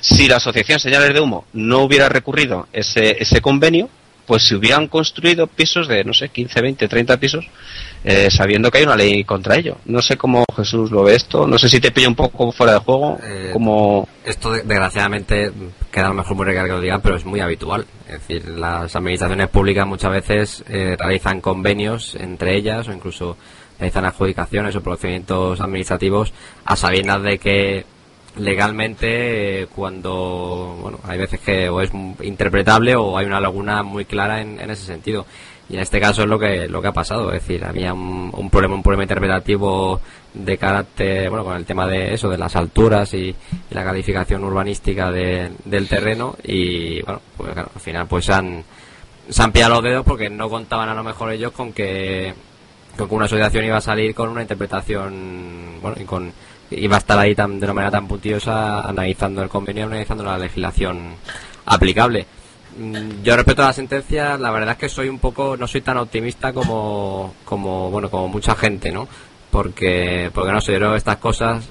si la asociación Señales de Humo no hubiera recurrido ese, ese convenio, pues si hubieran construido pisos de, no sé, 15, 20, 30 pisos, eh, sabiendo que hay una ley contra ello. No sé cómo Jesús lo ve esto, no sé si te pilla un poco fuera de juego, Eh, como... Esto desgraciadamente queda a lo mejor muy recargado que lo digan, pero es muy habitual. Es decir, las administraciones públicas muchas veces eh, realizan convenios entre ellas o incluso realizan adjudicaciones o procedimientos administrativos a sabiendas de que legalmente eh, cuando bueno hay veces que o es interpretable o hay una laguna muy clara en, ese sentido. Y en este caso es lo que lo que ha pasado. Es decir había un, un problema un problema interpretativo de carácter bueno con el tema de eso de las alturas y, y la calificación urbanística de- del terreno. Y bueno pues claro, al final pues han se han pillado los dedos porque no contaban a lo mejor ellos con que con que una asociación iba a salir con una interpretación bueno y con iba a estar ahí tan, de una manera tan puntiosa analizando el convenio analizando la legislación aplicable. Mm, yo respecto a la sentencia la verdad es que soy un poco no soy tan optimista como como bueno como mucha gente no porque porque no sé yo creo que estas cosas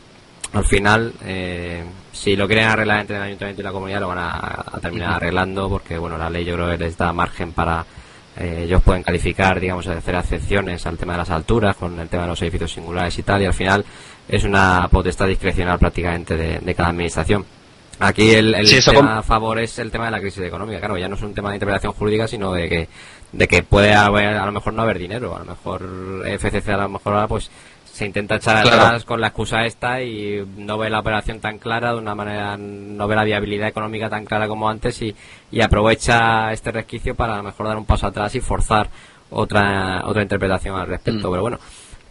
al final eh, si lo quieren arreglar entre el ayuntamiento y la comunidad lo van a, a terminar arreglando porque bueno la ley yo creo que les da margen para eh, ellos pueden calificar digamos hacer excepciones al tema de las alturas con el tema de los edificios singulares y tal y al final es una potestad discrecional prácticamente de, de cada administración Aquí el, el Sí, eso tema a favor es el tema de la crisis económica. Claro, ya no es un tema de interpretación jurídica, sino de que, de que puede haber, a lo mejor no haber dinero. A lo mejor FCC a lo mejor ahora pues se intenta echar Claro. atrás con la excusa esta y no ve la operación tan clara de una manera, no ve la viabilidad económica tan clara como antes y, y aprovecha este resquicio para a lo mejor dar un paso atrás y forzar otra, otra interpretación al respecto. Mm. Pero bueno,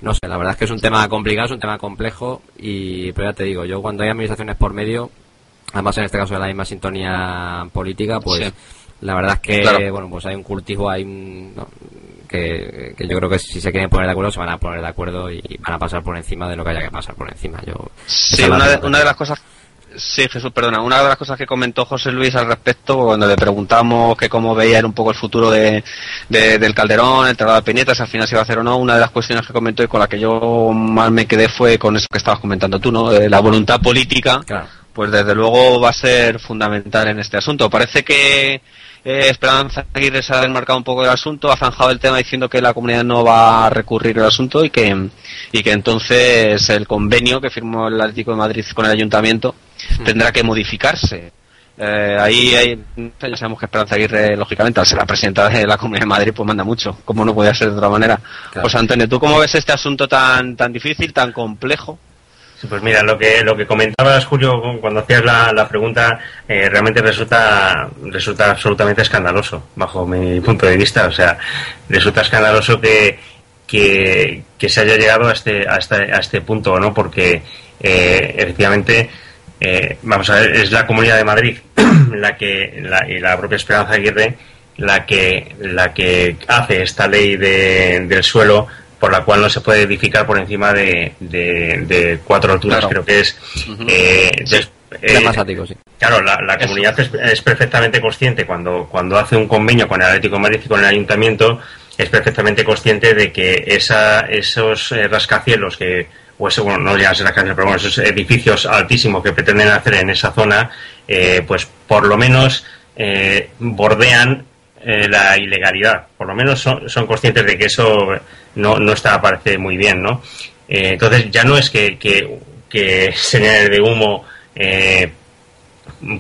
no sé, la verdad es que es un tema complicado, es un tema complejo y, pero ya te digo, yo cuando hay administraciones por medio, además en este caso de la misma sintonía política, pues Sí. la verdad es que, Claro. bueno, pues hay un cultivo, hay un, no, que, que yo creo que si se quieren poner de acuerdo, se van a poner de acuerdo y van a pasar por encima de lo que haya que pasar por encima. Yo, Sí, una de, una de las cosas. Sí, Jesús, perdona. Una de las cosas que comentó José Luis al respecto, cuando le preguntamos que cómo veía era un poco el futuro de, de- del Calderón, el Tratado de Peñetas, al final se iba a hacer o no, una de las cuestiones que comentó y con la que yo más me quedé fue con eso que estabas comentando tú, ¿no? La voluntad política, Claro. pues desde luego va a ser fundamental en este asunto. Parece que eh, Esperanza Aguirre se ha desmarcado un poco del asunto, ha zanjado el tema diciendo que la comunidad no va a recurrir al asunto y que, y que entonces el convenio que firmó el Atlético de Madrid con el ayuntamiento tendrá que modificarse. Eh, ahí, ahí ya sabemos que Esperanza Aguirre, lógicamente, al ser la presidenta de la Comunidad de Madrid, pues manda mucho, como no podía ser de otra manera. Claro. Pues Antonio, ¿tú cómo ves este asunto tan, tan difícil, tan complejo? Pues mira, lo que lo que comentabas, Julio, cuando hacías la, la pregunta, eh, realmente resulta resulta absolutamente escandaloso, bajo mi punto de vista. O sea, resulta escandaloso que, que, que se haya llegado a este, a este, a este punto, ¿no? Porque eh, efectivamente, eh, vamos a ver, es la Comunidad de Madrid [CLEARS THROAT] la que la, y la propia Esperanza Aguirre la que la que hace esta ley de, del suelo por la cual no se puede edificar por encima de, de, de cuatro alturas, Claro. creo que es. Eh, des- eh, Temas áticos, sí. Claro, la, la comunidad es, es perfectamente consciente cuando, cuando hace un convenio con el Atlético de Madrid y con el Ayuntamiento, es perfectamente consciente de que esa, esos eh, rascacielos que, o eso, bueno, no ya será rascacielos, pero bueno, esos edificios altísimos que pretenden hacer en esa zona, eh, pues por lo menos eh, bordean eh, la ilegalidad. Por lo menos son, son conscientes de que eso no, no está, parece muy bien, ¿no? Eh, entonces ya no es que, que, que señales de humo eh,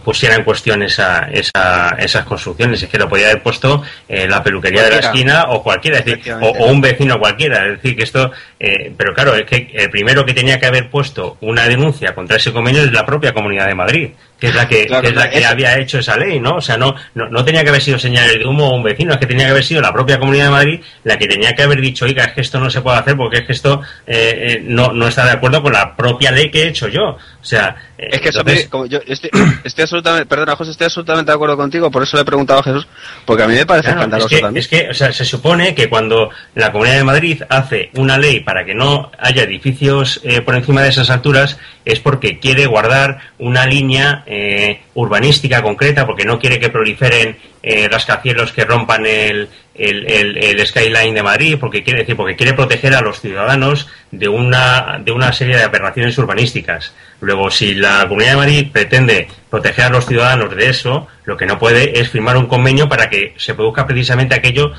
pusiera en cuestión esa, esa, esas construcciones. Es que lo podía haber puesto eh, la peluquería de la esquina o cualquiera, es decir, o, o un vecino cualquiera. Es decir, que esto. eh, pero claro, es que el primero que tenía que haber puesto una denuncia contra ese convenio es la propia Comunidad de Madrid, que es la que, Claro, que es la claro, que eso- había hecho esa ley, ¿no? O sea, no, no, no tenía que haber sido señales de humo o un vecino, es que tenía que haber sido la propia Comunidad de Madrid la que tenía que haber dicho, oiga, es que esto no se puede hacer porque es que esto eh, eh, no, no está de acuerdo con la propia ley que he hecho yo. O sea, eh, Es que eso entonces- me- como yo estoy, [CLEARS THROAT] estoy absolutamente, perdona José, estoy absolutamente de acuerdo contigo, por eso le he preguntado a Jesús, porque a mí me parece Claro, escandaloso es que, también. es que, o sea, se supone que cuando la Comunidad de Madrid hace una ley para que no haya edificios eh, por encima de esas alturas, es porque quiere guardar una línea eh, urbanística concreta, porque no quiere que proliferen eh, rascacielos que rompan el, el, el, skyline de Madrid, porque quiere decir, porque quiere proteger a los ciudadanos de una, de una serie de aberraciones urbanísticas. Luego, si la Comunidad de Madrid pretende proteger a los ciudadanos de eso, lo que no puede es firmar un convenio para que se produzca precisamente aquello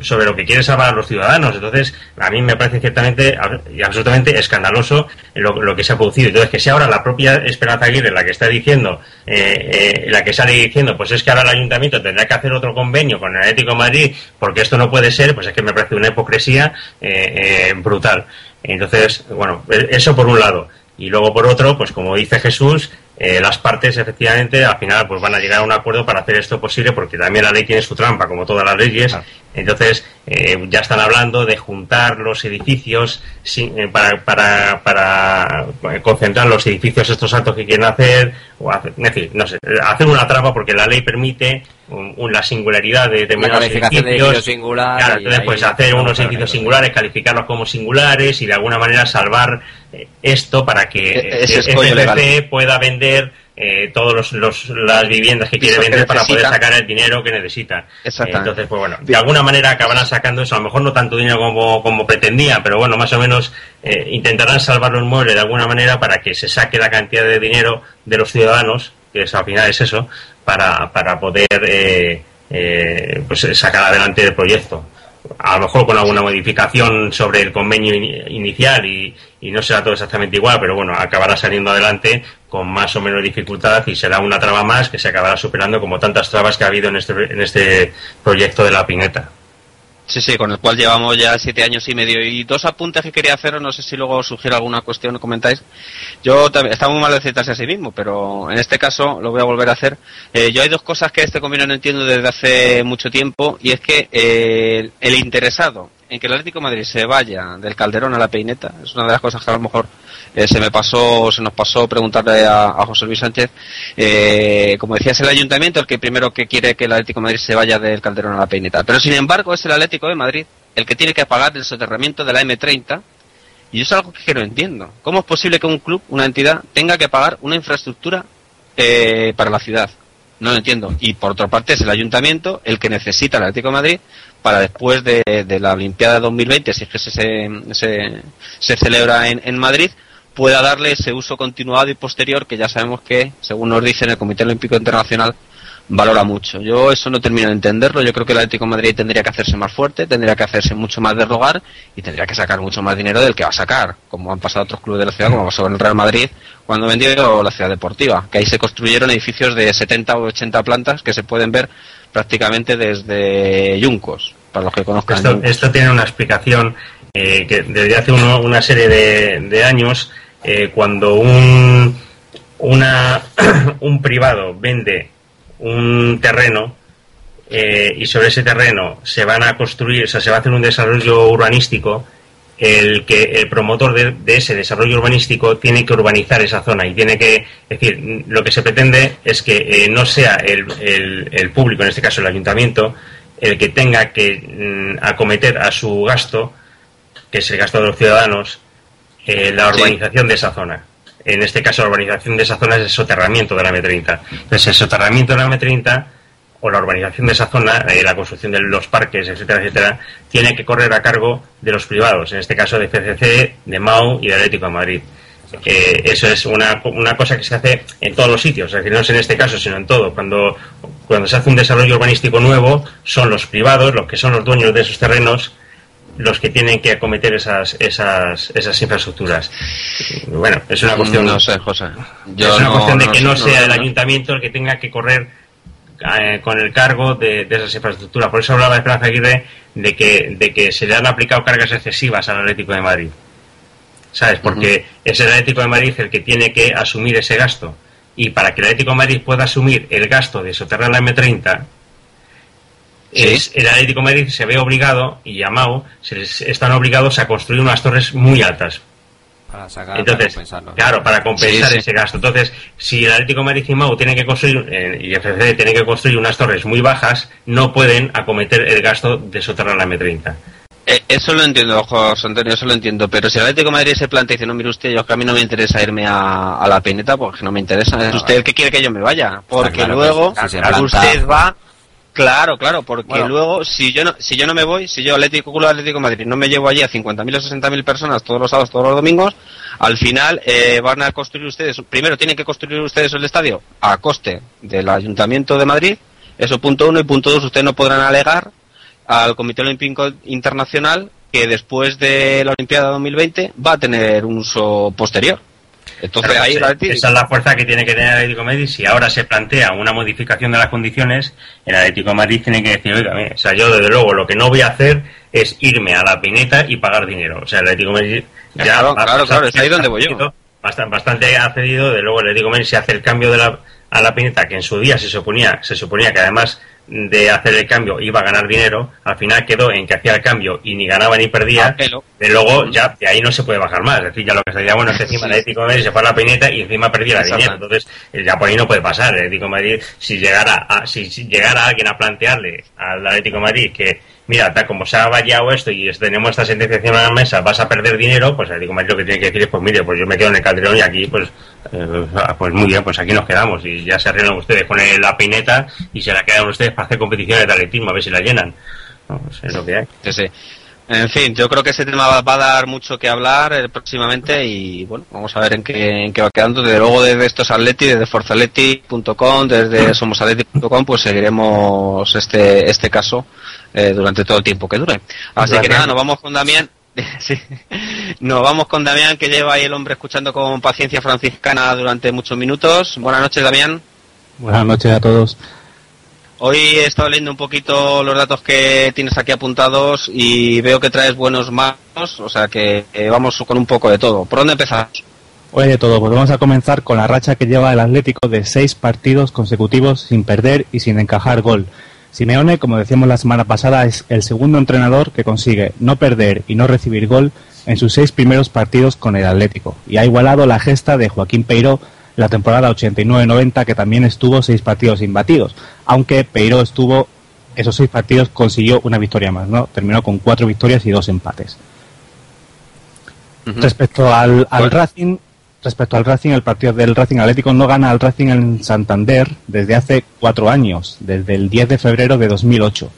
sobre lo que quiere salvar a los ciudadanos. Entonces, a mí me parece ciertamente y absolutamente escandaloso lo, que se ha producido. Entonces, que sea ahora la propia Esperanza Aguirre la que está diciendo, eh, eh, la que sale diciendo, pues es que ahora el ayuntamiento tendrá que hacer otro convenio con el Atlético de Madrid porque esto no puede ser, pues es que me parece una hipocresía eh, brutal. Entonces, bueno, eso por un lado. Y luego, por otro, pues como dice Jesús, eh, las partes efectivamente al final pues van a llegar a un acuerdo para hacer esto posible porque también la ley tiene su trampa como todas las leyes entonces eh, ya están hablando de juntar los edificios eh, para, para, para, concentrar los edificios estos altos que quieren hacer o hacer, no sé hacer una trampa porque la ley permite la singularidad de determinados edificios. singular claro, entonces pues hacer unos edificios singulares calificarlos como singulares y de alguna manera salvar esto para que e-, ese pueda vender eh, todas los, las viviendas que quiere vender para poder sacar el dinero que necesita. entonces, pues bueno, de alguna manera acabarán sacando eso, a lo mejor no tanto dinero como, como pretendían, pero bueno, más o menos eh, intentarán salvar los muebles de alguna manera para que se saque la cantidad de dinero de los ciudadanos, que es, al final es eso, para, para poder eh, eh pues sacar adelante el proyecto. A lo mejor con alguna modificación sobre el convenio inicial y, no será todo exactamente igual, pero bueno, acabará saliendo adelante con más o menos dificultad y será una traba más que se acabará superando como tantas trabas que ha habido en este, en este proyecto de la pineta. Sí, sí, con el cual llevamos ya siete años y medio. Y dos apuntes que quería hacer, no sé si luego sugiere alguna cuestión o comentáis. Yo está muy mal de citarse a sí mismo, pero en este caso lo voy a volver a hacer. Eh, yo hay dos cosas que este convenio no entiendo desde hace mucho tiempo, y es que eh, el interesado en que el Atlético de Madrid se vaya del Calderón a la Peineta, es una de las cosas que a lo mejor eh, se me pasó, se nos pasó preguntarle a, José Luis Sánchez, eh, como decía, es el ayuntamiento el que primero que quiere que el Atlético de Madrid se vaya del Calderón a la Peineta. Pero sin embargo es el Atlético de Madrid el que tiene que pagar el soterramiento de la M30 y eso es algo que no entiendo. ¿Cómo es posible que un club, una entidad, tenga que pagar una infraestructura eh, para la ciudad? No lo entiendo. Y por otra parte es el ayuntamiento el que necesita el Atlético de Madrid para después de, la Olimpiada 2020, si es que se celebra en, en Madrid, pueda darle ese uso continuado y posterior que ya sabemos que, según nos dice el Comité Olímpico Internacional, valora mucho. Yo eso no termino de entenderlo. Yo creo que el Atlético de Madrid tendría que hacerse más fuerte, tendría que hacerse mucho más de rogar y tendría que sacar mucho más dinero del que va a sacar, como han pasado otros clubes de la ciudad, como pasó en el Real Madrid cuando vendió la ciudad deportiva, que ahí se construyeron edificios de 70 o 80 plantas que se pueden ver prácticamente desde Yuncos, para los que conozcan. Esto, tiene una explicación eh, que desde hace una serie de años eh, cuando un, una, [CLEARS THROAT] un privado vende un terreno eh, y sobre ese terreno se van a construir, o sea, se va a hacer un desarrollo urbanístico, el que el promotor de, ese desarrollo urbanístico tiene que urbanizar esa zona y tiene que, es decir, lo que se pretende es que eh, no sea el, el, público, en este caso el ayuntamiento, el que tenga que mm, acometer a su gasto, que es el gasto de los ciudadanos, eh, la urbanización de esa zona. En este caso, la urbanización de esa zona es el soterramiento de la M30. Entonces, el soterramiento de la M30 o la urbanización de esa zona, eh, la construcción de los parques, etcétera, etcétera, tiene que correr a cargo de los privados, en este caso de CCC, de MAU y de Atlético Madrid. Eh, eso es una, una, cosa que se hace en todos los sitios, es decir, no es en este caso, sino en todo. Cuando, cuando se hace un desarrollo urbanístico nuevo, son los privados, los que son los dueños de esos terrenos, los que tienen que acometer esas esas esas infraestructuras. Bueno, es una cuestión. No sé, José. es una cuestión de que no, sea el ayuntamiento el que tenga que correr eh, con el cargo de, esas infraestructuras. Por eso hablaba de Esperanza Aguirre de que, de que se le han aplicado cargas excesivas al Atlético de Madrid. ¿Sabes? Porque es el Atlético de Madrid el que tiene que asumir ese gasto. Y para que el Atlético de Madrid pueda asumir el gasto de soterrar la M30, es, el Atlético de Madrid se ve obligado, y Yamao, se están obligados a construir unas torres muy altas. Para sacar, Entonces, claro, para compensar ese gasto. Entonces, si el Atlético de Madrid y Mau tienen que construir, eh, y FC tiene que construir unas torres muy bajas, no pueden acometer el gasto de soterrar la M30. Eh, eso lo entiendo, José Antonio, eso lo entiendo. Pero si el Atlético de Madrid se plantea y dice, no, mire usted, yo que a mí no me interesa irme a, la peneta porque no me interesa. Es usted el que quiere que yo me vaya. Porque luego usted va Claro, claro, porque luego si yo no si yo no me voy, si yo Atlético Club Atlético de Madrid no me llevo allí a 50.000 o 60.000 personas todos los sábados, todos los domingos, al final eh, van a construir ustedes, primero tienen que construir ustedes el estadio a coste del Ayuntamiento de Madrid, eso punto uno y punto dos, ustedes no podrán alegar al Comité Olímpico Internacional que después de la Olimpiada 2020 va a tener un uso posterior. Entonces ahí esa es la fuerza que tiene que tener el Atlético de Madrid. Si ahora se plantea una modificación de las condiciones, el Atlético de Madrid tiene que decir, oiga, o sea, yo desde luego lo que no voy a hacer es irme a la pineta y pagar dinero. O sea, el Atlético de Madrid ya, claro, claro, claro, es ahí donde voy yo. Bastante, bastante ha cedido, de luego el Atlético de Madrid se hace el cambio de la, a la pineta que en su día se suponía, se suponía que además de hacer el cambio iba a ganar dinero, al final quedó en que hacía el cambio y ni ganaba ni perdía, de luego ya de ahí no se puede bajar más. Es decir, ya lo que sería bueno es que encima el Atlético de Madrid se fue a la pineta y encima perdía la dinero. Entonces, ya por ahí no puede pasar. El Atlético de Madrid, si llegara a, si, llegara alguien a plantearle al Atlético de Madrid que mira, tal como se ha vallado esto y tenemos esta sentenciación en la mesa, vas a perder dinero, pues el Atlético de lo que tiene que decir es, pues mire, pues yo me quedo en el Calderón y aquí, pues eh, pues muy bien, pues aquí nos quedamos y ya se arreglan ustedes con la pineta y se la quedan ustedes para hacer competiciones de atletismo, a ver si la llenan. Pues es lo que hay. En fin, yo creo que ese tema va, a dar mucho que hablar eh, próximamente y bueno, vamos a ver en qué, en qué va quedando. Desde luego desde estos Atleti, desde forzaleti.com, desde somosatleti.com, pues seguiremos este, este caso eh, durante todo el tiempo que dure. Así que nada, nos vamos con Damián. [LAUGHS] Sí. Nos vamos con Damián, que lleva ahí el hombre escuchando con paciencia franciscana durante muchos minutos. Buenas noches, Damián. Buenas noches a todos. Hoy he estado leyendo un poquito los datos que tienes aquí apuntados y veo que traes buenos manos, o sea que vamos con un poco de todo. ¿Por dónde empezamos? Hoy de todo, pues vamos a comenzar con la racha que lleva el Atlético de seis partidos consecutivos sin perder y sin encajar gol. Simeone, como decíamos la semana pasada, es el segundo entrenador que consigue no perder y no recibir gol en sus seis primeros partidos con el Atlético y ha igualado la gesta de Joaquín Peiro la temporada 89-90 que también estuvo seis partidos imbatidos, aunque Peiro estuvo esos seis partidos consiguió una victoria más, ¿no? Terminó con cuatro victorias y dos empates. Respecto al, al Racing, respecto al Racing, el partido del Racing Atlético no gana al Racing en Santander desde hace cuatro años, desde el 10 de febrero de 2008.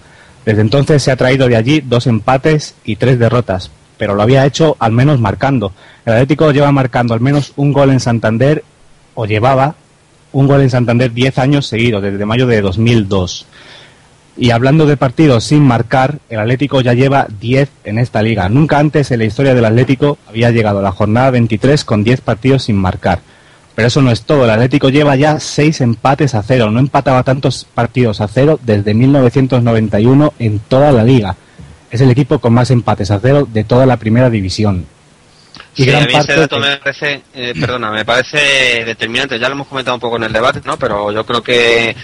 Desde entonces se ha traído de allí dos empates y tres derrotas, pero lo había hecho al menos marcando. El Atlético lleva marcando al menos un gol en Santander, o llevaba un gol en Santander diez años seguidos, desde mayo de 2002. Y hablando de partidos sin marcar, el Atlético ya lleva 10 en esta liga. Nunca antes en la historia del Atlético había llegado a la jornada 23 con 10 partidos sin marcar. Pero eso no es todo, el Atlético lleva ya 6 empates a cero. No empataba tantos partidos a cero desde 1991 en toda la liga. Es el equipo con más empates a cero de toda la primera división. Y sí, a mí ese dato me parece, eh, perdona, me parece determinante. Ya lo hemos comentado un poco en el debate, ¿no? Pero yo creo que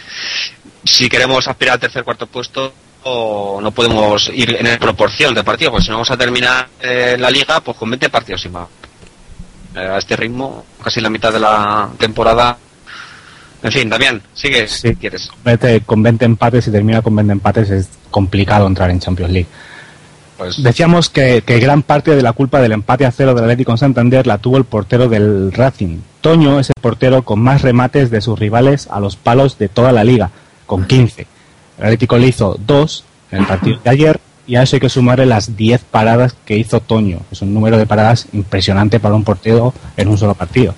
si queremos aspirar al tercer cuarto puesto no podemos ir en proporción de partidos, porque si no vamos a terminar eh, la liga pues con 20 partidos y más. Eh, a este ritmo, casi la mitad de la temporada. En fin, Damián, sigue si quieres. con 20 empates y termina con 20 empates es complicado entrar en Champions League. Pues... Decíamos que, que, gran parte de la culpa del empate a cero del Atlético en Santander la tuvo el portero del Racing. Toño es el portero con más remates de sus rivales a los palos de toda la liga con 15. El Atlético le hizo 2 en el partido de ayer y a eso hay que sumarle las 10 paradas que hizo Toño. Es un número de paradas impresionante para un portero en un solo partido.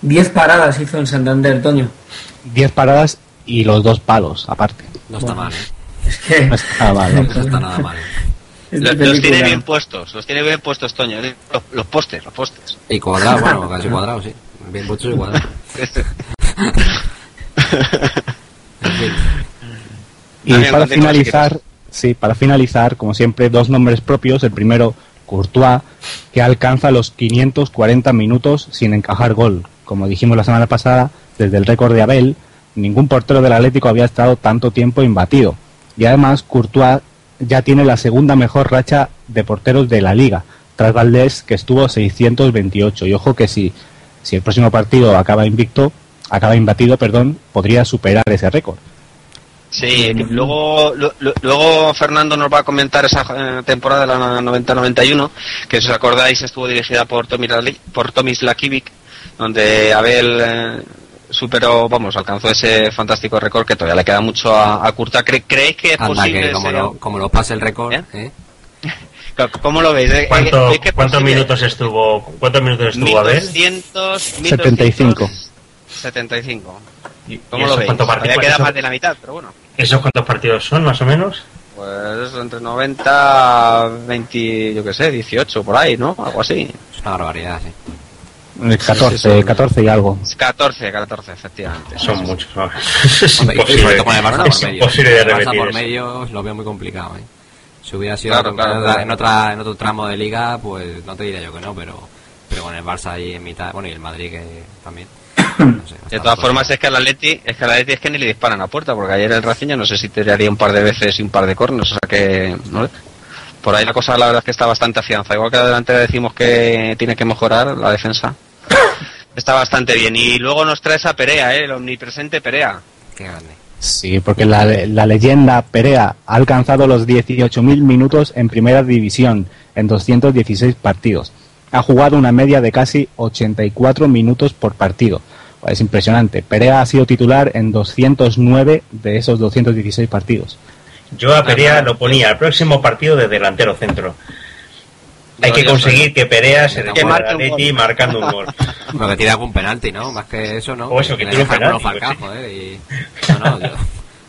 10 paradas hizo en Santander, Toño. 10 paradas y los dos palos, aparte. No está mal. Es que no está mal. No, está nada mal. Los, tiene bien puestos, los tiene bien puestos, Toño. Los, los postes, los postes. Y cuadrado, bueno, [LAUGHS] casi cuadrado, sí. Bien puestos y cuadrados. [LAUGHS] y para finalizar, sí, para finalizar, como siempre, dos nombres propios. El primero, Courtois, que alcanza los 540 minutos sin encajar gol. Como dijimos la semana pasada, desde el récord de Abel, ningún portero del Atlético había estado tanto tiempo imbatido. Y además, Courtois ya tiene la segunda mejor racha de porteros de la liga, tras Valdés, que estuvo 628. Y ojo que si, si el próximo partido acaba invicto, acaba imbatido, perdón, podría superar ese récord. Sí, luego, luego Fernando nos va a comentar esa eh, temporada de la 90-91, que si os acordáis estuvo dirigida por Tomis, por Tomis Lakivic, donde Abel eh, superó, vamos, alcanzó ese fantástico récord que todavía le queda mucho a, a Curta. ¿Cre- ¿Creéis que es Anda, posible? que como lo, como lo pase el récord, ¿Eh? ¿eh? [LAUGHS] ¿Cómo lo veis? Eh, ¿Cuánto- ¿Creéis que es ¿Cuántos minutos estuvo, cuántos minutos estuvo Abel? 1200, 75. 75. ¿Y ¿Cómo eso lo veis? Todavía queda eso- más de la mitad, pero bueno. ¿Esos cuántos partidos son, más o menos? Pues entre 90, 20, yo qué sé, 18 por ahí, ¿no? Algo así. Es una barbaridad, sí. Eh, 14, 14 y algo. 14, 14, efectivamente. Son muchos. [LAUGHS] ¿no? es imposible, con el Barça es por medio. imposible de El Barça repetir por medio lo veo muy complicado, ¿eh? Si hubiera sido Claro, en, claro, otra, claro. en, otra, en otro tramo de liga, pues no te diría yo que no, pero, pero con el Barça ahí en mitad, bueno, y el Madrid que también. [COUGHS] no sé, De todas formas, es que al Atleti, es que al Atleti es que ni le disparan a puerta, porque ayer el Racing yo no sé si tiraría un par de veces y un par de cornos, o sea que, no. Por ahí la cosa la verdad es que está bastante afianza. Igual que adelante decimos que tiene que mejorar la defensa. Está bastante bien. Y luego nos trae esa Perea, ¿eh? el omnipresente Perea. Qué grande. Sí, porque la, la leyenda Perea ha alcanzado los 18.000 minutos en primera división en 216 partidos. Ha jugado una media de casi 84 minutos por partido. Es impresionante. Perea ha sido titular en 209 de esos 216 partidos. Yo a Perea lo ponía al próximo partido de delantero centro. Hay que conseguir que Perea se Que marque al Atleti marcando un gol. [LAUGHS] Bueno, que tire algún penalti, ¿no? Más que eso, ¿no? O eso, que Le tire un penalti, Falcao, pues joder, y... No, no, yo-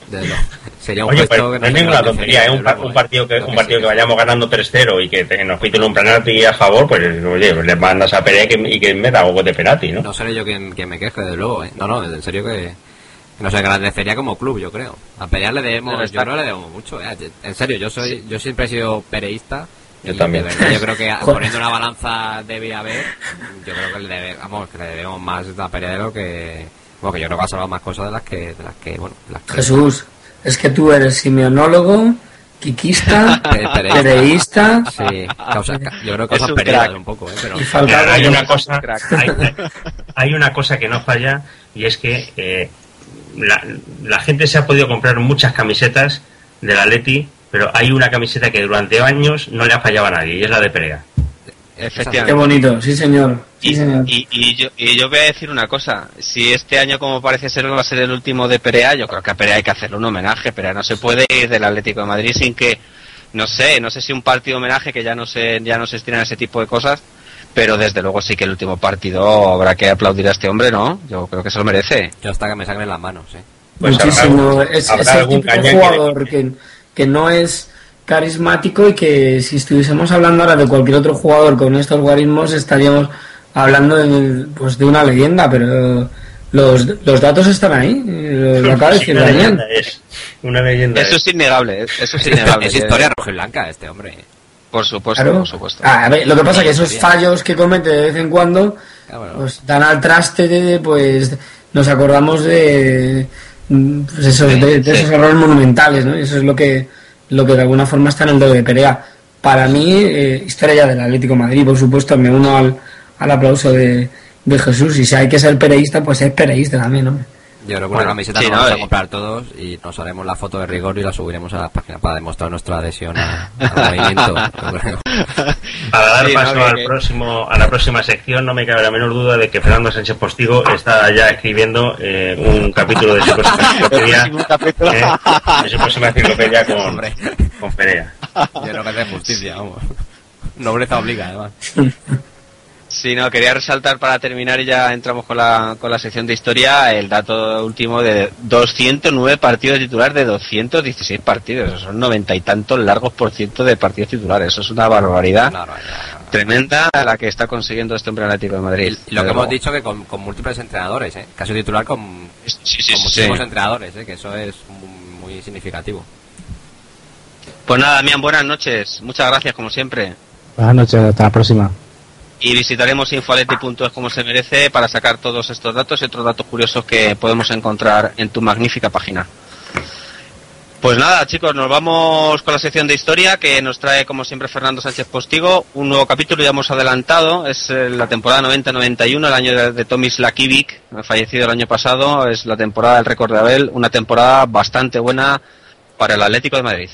lo- Sería un Oye, gesto pues que no es ninguna tontería, ¿eh? un, par- un ¿eh? partido que, un que partido sí, que sí. vayamos ganando 3-0 y que te- nos piten un penalti a favor, pues oye, le mandas a Perea y que, y que meta algo de penalti, ¿no? No seré yo quien, quien me queje, desde luego, ¿eh? No, no, en serio que, que nos agradecería como club, yo creo. A Perear le debemos, Debe yo que le debemos mucho, ¿eh? En serio, yo soy, yo siempre he sido pereísta. Yo también. verdad, yo creo que [LAUGHS] poniendo una balanza de vía B, yo creo que le, debe- vamos, que le debemos más a Pereira de lo que, bueno, que yo creo que ha salvado más cosas de las que, de las que, bueno, las que- Jesús, es que tú eres simeonólogo, quiquista, Pe- [LAUGHS] pereísta. pereísta, Sí, causa, yo creo que cosas crack. un poco, ¿eh? Pero, Falcao. hay una cosa, hay, hay una cosa que no falla y es que eh, la, la gente se ha podido comprar muchas camisetas del Atleti, pero hay una camiseta que durante años no le ha fallado a nadie y es la de Perea. Qué Efectivamente. bonito, sí señor. Sí, Y, señor. y- y yo, y yo voy a decir una cosa, si este año como parece ser va a ser el último de Perea, yo creo que a Perea hay que hacerle un homenaje, Perea no se puede ir del Atlético de Madrid sin que, no sé, no sé si un partido homenaje que ya no se, ya no se estiran ese tipo de cosas, pero desde luego sí que el último partido habrá que aplaudir a este hombre, ¿no? Yo creo que se lo merece. yo hasta que me sangren las manos, ¿eh? Pues Muchísimo. habrá- es, habrá es el algún típico cañón que- jugador que, que no es carismático y que si estuviésemos hablando ahora de cualquier otro jugador con estos guarismos estaríamos hablando de, pues, de una leyenda, pero los, los datos están ahí. eh, Lo acaba de decir una Daniel. leyenda es. Una leyenda Eso es. es innegable, ¿eh? eso es innegable. [LAUGHS] Es historia roja y blanca este hombre. Por supuesto, Claro. por supuesto. Ah, ver, lo que pasa es que esos Bien. fallos que comete de vez en cuando Ah, bueno. pues dan al traste de, pues nos acordamos de pues eso, Sí, de, de sí. esos errores monumentales no y eso es lo que lo que de alguna forma está en el dedo de Perea para mí eh, historia ya del Atlético de Madrid por supuesto me uno al, al aplauso de, de Jesús y si hay que ser pereísta pues es pereísta también ¿no? Yo creo que Bueno, una camiseta sí, nos no, vamos a eh. comprar todos y nos haremos la foto de rigor y la subiremos a la página para demostrar nuestra adhesión a- al [LAUGHS] movimiento. Para dar Sí, paso no, que- al que- próximo, a la próxima sección, no me cabe la menor duda de que Fernando Sánchez Postigo está ya escribiendo eh, un capítulo de su próxima [LAUGHS] enciclopedia, eh, de su próxima enciclopedia con, con Perea. Yo creo que es de justicia, vamos. Nobleza obliga, además. [LAUGHS] Sí, no, quería resaltar para terminar y ya entramos con la, con la sección de historia el dato último de 209 partidos titulares de 216 partidos. Eso son noventa y tantos largos por ciento de partidos titulares. Eso es una barbaridad tremenda la que está consiguiendo este hombre Atlético de Madrid. Y lo que hemos luego. dicho que con, con múltiples entrenadores, ¿eh? Caso titular con, Sí, sí, muchísimos entrenadores, ¿eh? Que eso es muy, muy significativo. Pues nada, Damián, buenas noches. Muchas gracias, como siempre. Buenas noches, hasta la próxima. Y visitaremos infoaleti.es como se merece para sacar todos estos datos y otros datos curiosos que podemos encontrar en tu magnífica página. Pues nada, chicos, nos vamos con la sección de historia que nos trae, como siempre, Fernando Sánchez Postigo. Un nuevo capítulo ya hemos adelantado, es eh, la temporada 90-91, el año de, Tomis Lakivic, fallecido el año pasado, es la temporada del récord de Abel, una temporada bastante buena para el Atlético de Madrid.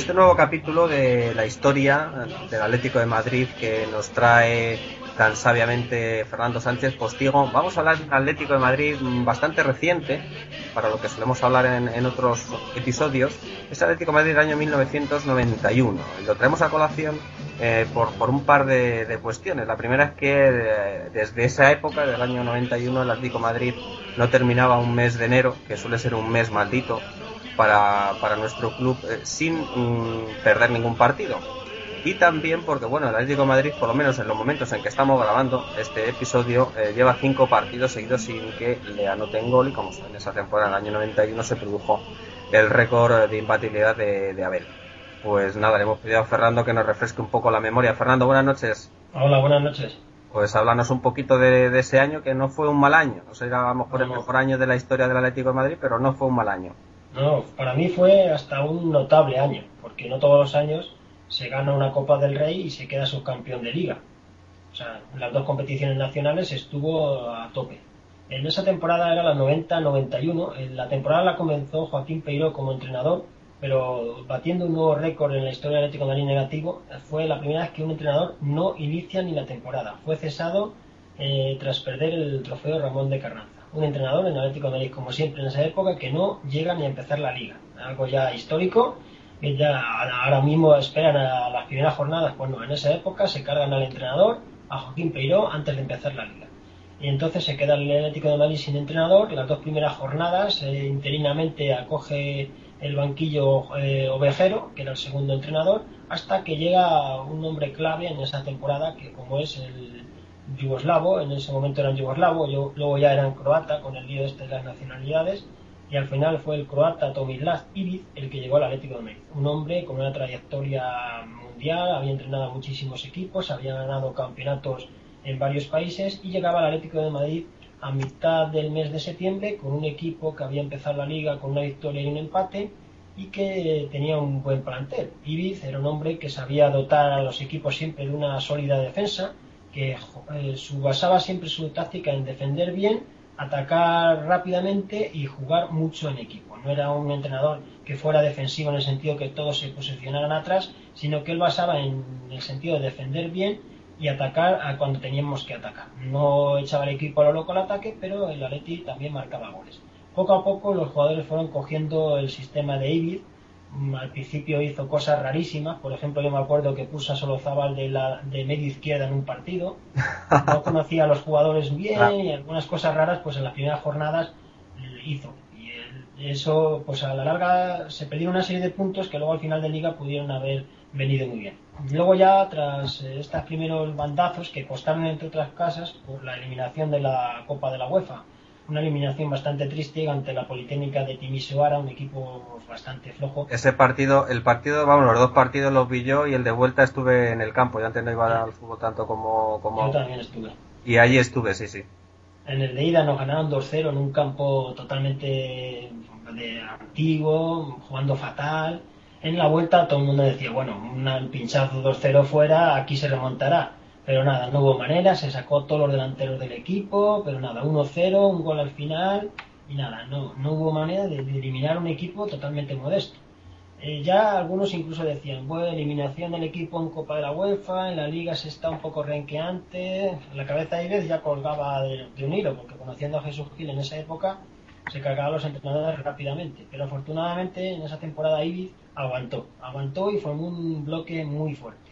Este nuevo capítulo de la historia del Atlético de Madrid que nos trae tan sabiamente Fernando Sánchez Postigo, vamos a hablar de un Atlético de Madrid bastante reciente, para lo que solemos hablar en, en otros episodios, es Atlético de Madrid del año 1991. Y lo traemos a colación eh, por, por un par de, de cuestiones. La primera es que eh, desde esa época, del año 91, el Atlético de Madrid no terminaba un mes de enero, que suele ser un mes maldito, para, para nuestro club eh, sin mm, perder ningún partido. Y también porque, bueno, el Atlético de Madrid, por lo menos en los momentos en que estamos grabando este episodio, eh, lleva cinco partidos seguidos sin que le anoten gol y como en esa temporada, en el año 91, se produjo el récord de imbatibilidad de, de Abel. Pues nada, le hemos pedido a Fernando que nos refresque un poco la memoria. Fernando, buenas noches. Hola, buenas noches. Pues háblanos un poquito de, de ese año, que no fue un mal año. No sé, era a lo mejor el mejor año de la historia del Atlético de Madrid, pero no fue un mal año. No, para mí fue hasta un notable año, porque no todos los años se gana una Copa del Rey y se queda subcampeón de liga. O sea, las dos competiciones nacionales estuvo a tope. En esa temporada era la 90-91. En La temporada la comenzó Joaquín Peiró como entrenador, pero batiendo un nuevo récord en la historia del Atlético de Madrid negativo, fue la primera vez que un entrenador no inicia ni la temporada. Fue cesado eh, tras perder el trofeo Ramón de Carranza. Un entrenador en Atlético de Madrid, como siempre en esa época, que no llega ni a empezar la liga. Algo ya histórico, que ya ahora mismo esperan a las primeras jornadas. Bueno, en esa época se cargan al entrenador, a Joaquín Peiró, antes de empezar la liga. Y entonces se queda el Atlético de Madrid sin entrenador. Las dos primeras jornadas, eh, interinamente acoge el banquillo eh, Ovejero, que era el segundo entrenador, hasta que llega un hombre clave en esa temporada, que como es el yugoslavo, en ese momento eran yugoslavo, yo- luego ya eran croata, con el lío este de las nacionalidades, y al final fue el croata Tomislav Ivic el que llegó al Atlético de Madrid. Un hombre con una trayectoria mundial, había entrenado a muchísimos equipos, había ganado campeonatos en varios países y llegaba al Atlético de Madrid a mitad del mes de septiembre con un equipo que había empezado la liga con una victoria y un empate y que tenía un buen plantel. Ibiz era un hombre que sabía dotar a los equipos siempre de una sólida defensa, que eh, su, basaba siempre su táctica en defender bien, atacar rápidamente y jugar mucho en equipo. No era un entrenador que fuera defensivo en el sentido que todos se posicionaran atrás, sino que él basaba en el sentido de defender bien y atacar a cuando teníamos que atacar. No echaba el equipo a lo loco al ataque, pero el Atleti también marcaba goles. Poco a poco los jugadores fueron cogiendo el sistema de Ibiz. Mm, Al principio hizo cosas rarísimas, por ejemplo yo me acuerdo que puso a Solozábal de, la, de medio izquierda en un partido, no [LAUGHS] conocía a los jugadores bien y algunas cosas raras pues en las primeras jornadas hizo. Y eso pues a la larga se perdieron una serie de puntos que luego al final de liga pudieron haber venido muy bien. Luego ya tras eh, estos primeros bandazos que costaron entre otras casas por la eliminación de la Copa de la UEFA, una eliminación bastante triste ante la Politécnica de Timisoara, un equipo bastante flojo. Ese partido, el partido, vamos, los dos partidos los vi yo y el de vuelta estuve en el campo. Yo antes no iba al fútbol tanto como, como Yo también estuve. y allí estuve, sí, sí. En el de ida nos ganaron 2-0 en un campo totalmente de antiguo, jugando fatal. En la vuelta todo el mundo decía, bueno, un pinchazo 2-0 fuera, aquí se remontará. Pero nada, no hubo manera, se sacó todos los delanteros del equipo, pero nada, 1-0, un gol al final y nada, no, no hubo manera de, eliminar un equipo totalmente modesto. Eh, ya algunos incluso decían, bueno, eliminación del equipo en Copa de la UEFA, en la Liga se está un poco renqueante. La cabeza de Ives ya colgaba de, un hilo, porque conociendo a Jesús Gil en esa época, se cargaba a los entrenadores rápidamente. Pero afortunadamente en esa temporada Ives aguantó, aguantó y formó un bloque muy fuerte.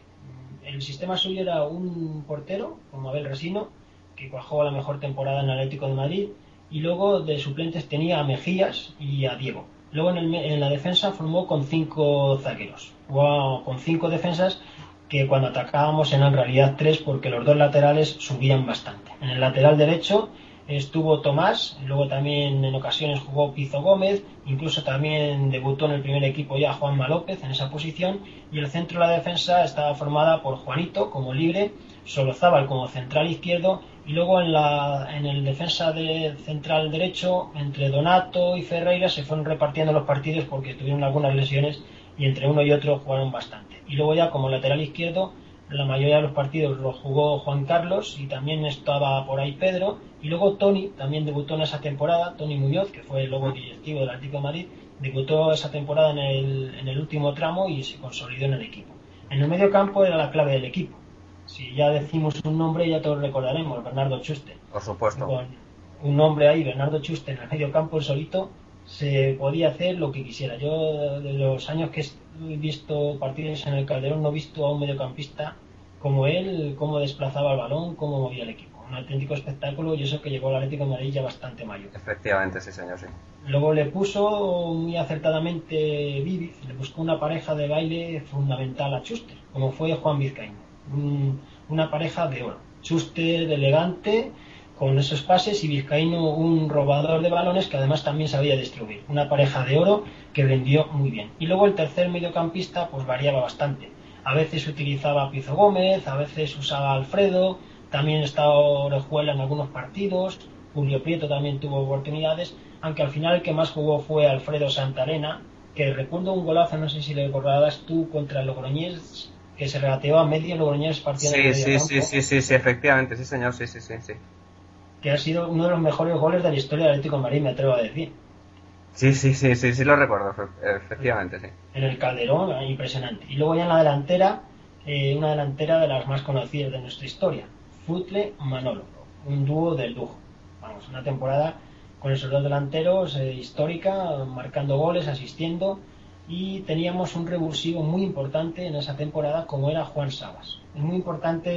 El sistema suyo era un portero, como Abel Resino, que cuajó la mejor temporada en Atlético de Madrid, y luego de suplentes tenía a Mejías y a Diego. Luego en, la defensa formó con cinco zagueros. Con cinco defensas que cuando atacábamos eran en realidad tres porque los dos laterales subían bastante. En el lateral derecho estuvo Tomás, luego también en ocasiones jugó Pizo Gómez, incluso también debutó en el primer equipo ya Juanma López en esa posición, y el centro de la defensa estaba formada por Juanito como libre, Solozábal como central izquierdo, y luego en, la, en el defensa de central derecho, entre Donato y Ferreira se fueron repartiendo los partidos porque tuvieron algunas lesiones y entre uno y otro jugaron bastante. Y luego ya como lateral izquierdo, la mayoría de los partidos los jugó Juan Carlos y también estaba por ahí Pedro. Y luego Tony también debutó en esa temporada, Tony Muñoz, que fue el luego directivo del Atlético de Madrid, debutó esa temporada en el, en el último tramo y se consolidó en el equipo. En el medio campo era la clave del equipo. Si ya decimos un nombre ya todos recordaremos, Bernardo Chuste. Por supuesto. Con un nombre ahí, Bernardo Chuste, en el medio campo el solito, se podía hacer lo que quisiera. Yo de los años que visto partidos en el Calderón no he visto a un mediocampista como él, cómo desplazaba el balón, cómo movía el equipo. Un auténtico espectáculo y eso que llegó al Atlético de Madrid ya bastante mayor. Efectivamente, sí, señor, sí. Luego le puso muy acertadamente Viviz, le buscó una pareja de baile fundamental a Chuster, como fue Juan Vizcaíno. Un- una pareja de oro. Chuster elegante, con esos pases, y Vizcaíno un robador de balones que además también sabía distribuir. Una pareja de oro que vendió muy bien. Y luego el tercer mediocampista pues variaba bastante. A veces utilizaba a Pizo Gómez, a veces usaba a Alfredo, también estaba Orejuela en algunos partidos, Julio Prieto también tuvo oportunidades, aunque al final el que más jugó fue Alfredo Santarena, que recuerdo un golazo, no sé si lo recordarás tú, contra el Logroñés, que se regateó a medio Logroñés partiendo Sí, en sí, medio sí, campo, sí, sí, sí, efectivamente, sí, señor, sí, sí, sí, sí. Que ha sido uno de los mejores goles de la historia del Atlético de Madrid, me atrevo a decir. Sí, sí, sí, sí, sí lo recuerdo, efe- efectivamente, sí. en el Calderón, eh, impresionante. Y luego ya en la delantera, eh, una delantera de las más conocidas de nuestra historia, Futle Manolo, un dúo del lujo. Vamos, una temporada con esos dos delanteros eh, histórica, marcando goles, asistiendo, y teníamos un revulsivo muy importante en esa temporada como era Juan Sabas. Es muy importante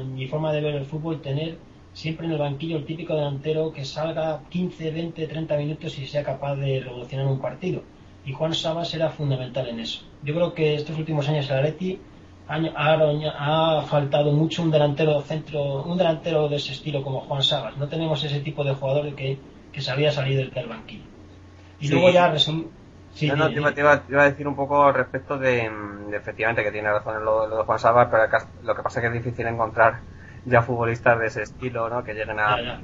en mi forma de ver el fútbol tener siempre en el banquillo el típico delantero que salga 15, 20, 30 minutos y sea capaz de revolucionar un partido y Juan Sabas era fundamental en eso. Yo creo que estos últimos años el Atleti ha, faltado mucho un delantero centro, un delantero de ese estilo como Juan Sabas. No tenemos ese tipo de jugador que, que sabía salir del, del banquillo. Y Sí. luego ya resum- sí, no, te iba, te iba- te iba a decir un poco al respecto de, mm, de efectivamente que tiene razón en lo, lo de Juan Sabas, pero lo que pasa es que es difícil encontrar ya futbolistas de ese estilo, ¿no? Que lleguen a, ya, ya.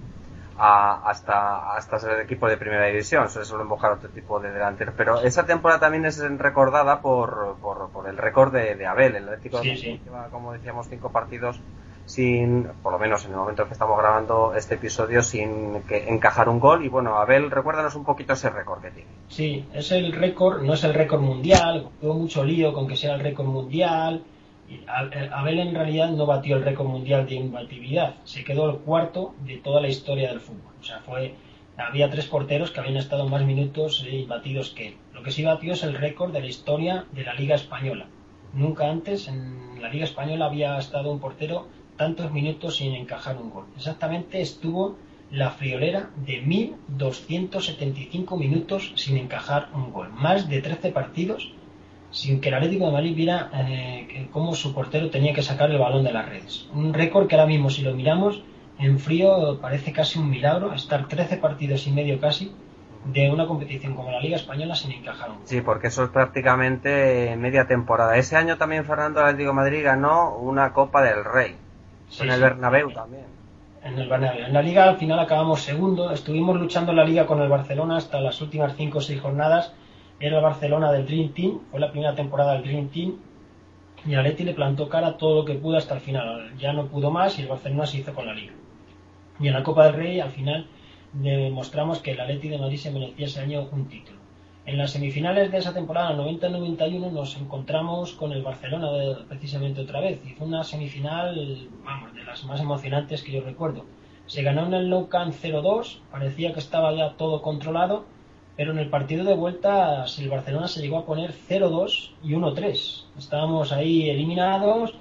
a- hasta, hasta ser equipo de primera división, se suelen buscar otro tipo de delanteros. Pero esa temporada también es recordada por, por, por el récord de, de Abel. El Atlético de Sí, lleva, como decíamos, cinco partidos sin, por lo menos en el momento en que estamos grabando este episodio, sin que encajar un gol. Y bueno, Abel, recuérdanos un poquito ese récord que tiene. Sí, es el récord, no es el récord mundial, hubo mucho lío con que sea el récord mundial. Eh, Abel en realidad no batió el récord mundial de imbatibilidad, se quedó el cuarto de toda la historia del fútbol. O sea, fue había tres porteros que habían estado más minutos eh, imbatidos que él. Lo que sí batió es el récord de la historia de la Liga Española. Nunca antes en la Liga Española había estado un portero tantos minutos sin encajar un gol. Exactamente estuvo la friolera de 1.275 minutos sin encajar un gol. Más de 13 partidos sin que el Atlético de Madrid viera eh, cómo su portero tenía que sacar el balón de las redes. Un récord que ahora mismo, si lo miramos en frío, parece casi un milagro estar 13 partidos y medio casi de una competición como la Liga Española sin encajar un gol. Sí, porque eso es prácticamente media temporada. Ese año también Fernando Atlético de Madrid ganó una Copa del Rey. Sí, en el sí. Bernabéu también. en el Bernabéu. En la liga al final acabamos segundo, estuvimos luchando en la liga con el Barcelona hasta las últimas 5 o 6 jornadas. Era el Barcelona del Dream Team, fue la primera temporada del Dream Team y Atleti le plantó cara todo lo que pudo hasta el final. Ya no pudo más y el Barcelona se hizo con la liga. Y en la Copa del Rey al final demostramos que el Atleti de Madrid se merecía ese año un título. En las semifinales de esa temporada, 90-91, nos encontramos con el Barcelona precisamente otra vez. Fue una semifinal, vamos, de las más emocionantes que yo recuerdo. Se ganó en el Nou Camp 0-2, parecía que estaba ya todo controlado, pero en el partido de vuelta el Barcelona se llegó a poner 0-2 y 1-3. Estábamos ahí eliminados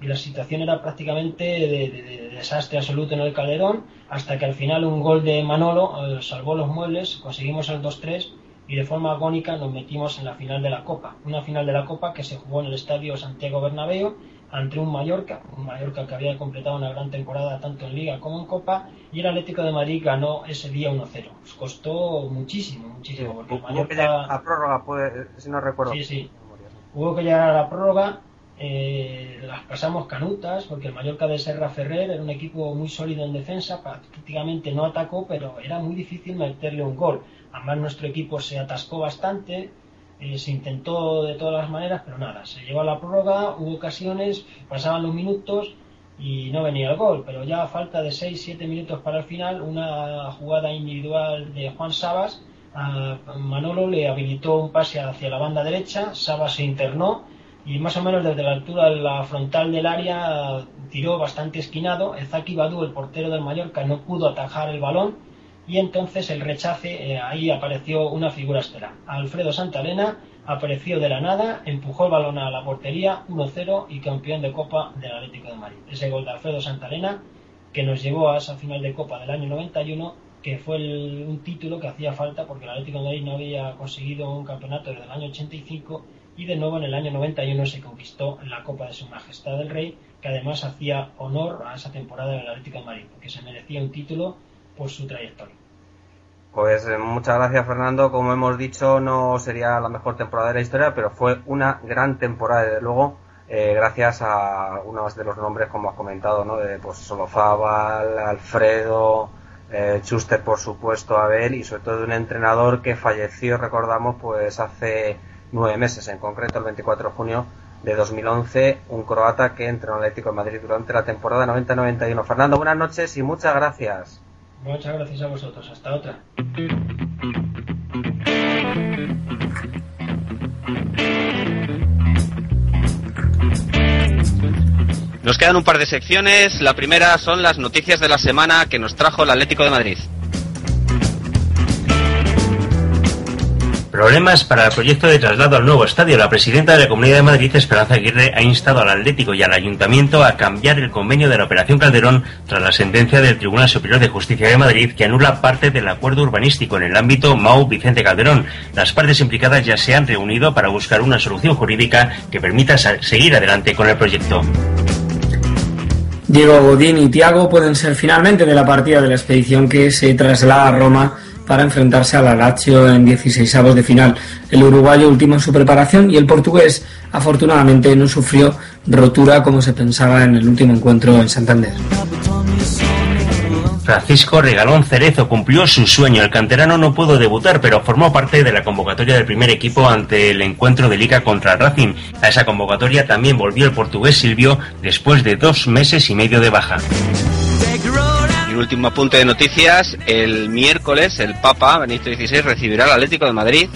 y la situación era prácticamente de, de- de desastre absoluto en el Calderón, hasta que al final un gol de Manolo eh, salvó los muebles, conseguimos el 2-3 y de forma agónica nos metimos en la final de la Copa. Una final de la Copa que se jugó en el estadio Santiago Bernabéu ante un Mallorca, un Mallorca que había completado una gran temporada tanto en Liga como en Copa, y el Atlético de Madrid ganó ese día 1-0. Nos costó muchísimo, muchísimo, porque el Hubo que llegar Mallorca... a prórroga, si no recuerdo. Sí, sí. Hubo que llegar a la prórroga, eh, las pasamos canutas, porque el Mallorca de Serra Ferrer era un equipo muy sólido en defensa, prácticamente no atacó, pero era muy difícil meterle un gol. Además nuestro equipo se atascó bastante, eh, se intentó de todas las maneras, pero nada, se llevó a la prórroga, hubo ocasiones, pasaban los minutos y no venía el gol, pero ya a falta de 6-7 minutos para el final, una jugada individual de Juan Sabas, Manolo le habilitó un pase hacia la banda derecha, Sabas se internó y más o menos desde la altura de la frontal del área tiró bastante esquinado, Ezaki Badu, el portero del Mallorca, no pudo atajar el balón y entonces el rechace, eh, ahí apareció una figura estelar. Alfredo Santalena apareció de la nada, empujó el balón a la portería, 1-0 y campeón de Copa del Atlético de Madrid. Ese gol de Alfredo Santalena que nos llevó a esa final de Copa del año 91, que fue el- un título que hacía falta porque el Atlético de Madrid no había conseguido un campeonato desde el año 85 y de nuevo en el año 91 se conquistó la Copa de Su Majestad el Rey, que además hacía honor a esa temporada del Atlético de Madrid, porque se merecía un título por su trayectoria. Pues eh, muchas gracias Fernando, como hemos dicho no sería la mejor temporada de la historia, pero fue una gran temporada desde luego, eh, gracias a unos de los nombres como has comentado, ¿no? De pues Solozábal, Alfredo, eh, Schuster por supuesto, Abel y sobre todo de un entrenador que falleció, recordamos, pues hace nueve meses, en concreto el 24 de junio de 2011, un croata que entrenó al Atlético de Madrid durante la temporada 90-91. Fernando, buenas noches y muchas gracias. Muchas gracias a vosotros. Hasta otra. Nos quedan un par de secciones. La primera son las noticias de la semana que nos trajo el Atlético de Madrid. Problemas para el proyecto de traslado al nuevo estadio. La presidenta de la Comunidad de Madrid, Esperanza Aguirre, ha instado al Atlético y al Ayuntamiento a cambiar el convenio de la Operación Calderón tras la sentencia del Tribunal Superior de Justicia de Madrid que anula parte del acuerdo urbanístico en el ámbito Mau Vicente Calderón. Las partes implicadas ya se han reunido para buscar una solución jurídica que permita seguir adelante con el proyecto. Diego Godín y Tiago pueden ser finalmente de la partida de la expedición que se traslada a Roma para enfrentarse a la Lazio en 16avos de final. El uruguayo ultima en su preparación y el portugués afortunadamente no sufrió rotura como se pensaba en el último encuentro en Santander. Francisco Regalón Cerezo cumplió su sueño. El canterano no pudo debutar, pero formó parte de la convocatoria del primer equipo ante el encuentro de Liga contra Racing. A esa convocatoria también volvió el portugués Silvio después de dos meses y medio de baja. Último apunte de noticias. El miércoles el Papa Benito XVI recibirá al Atlético de Madrid.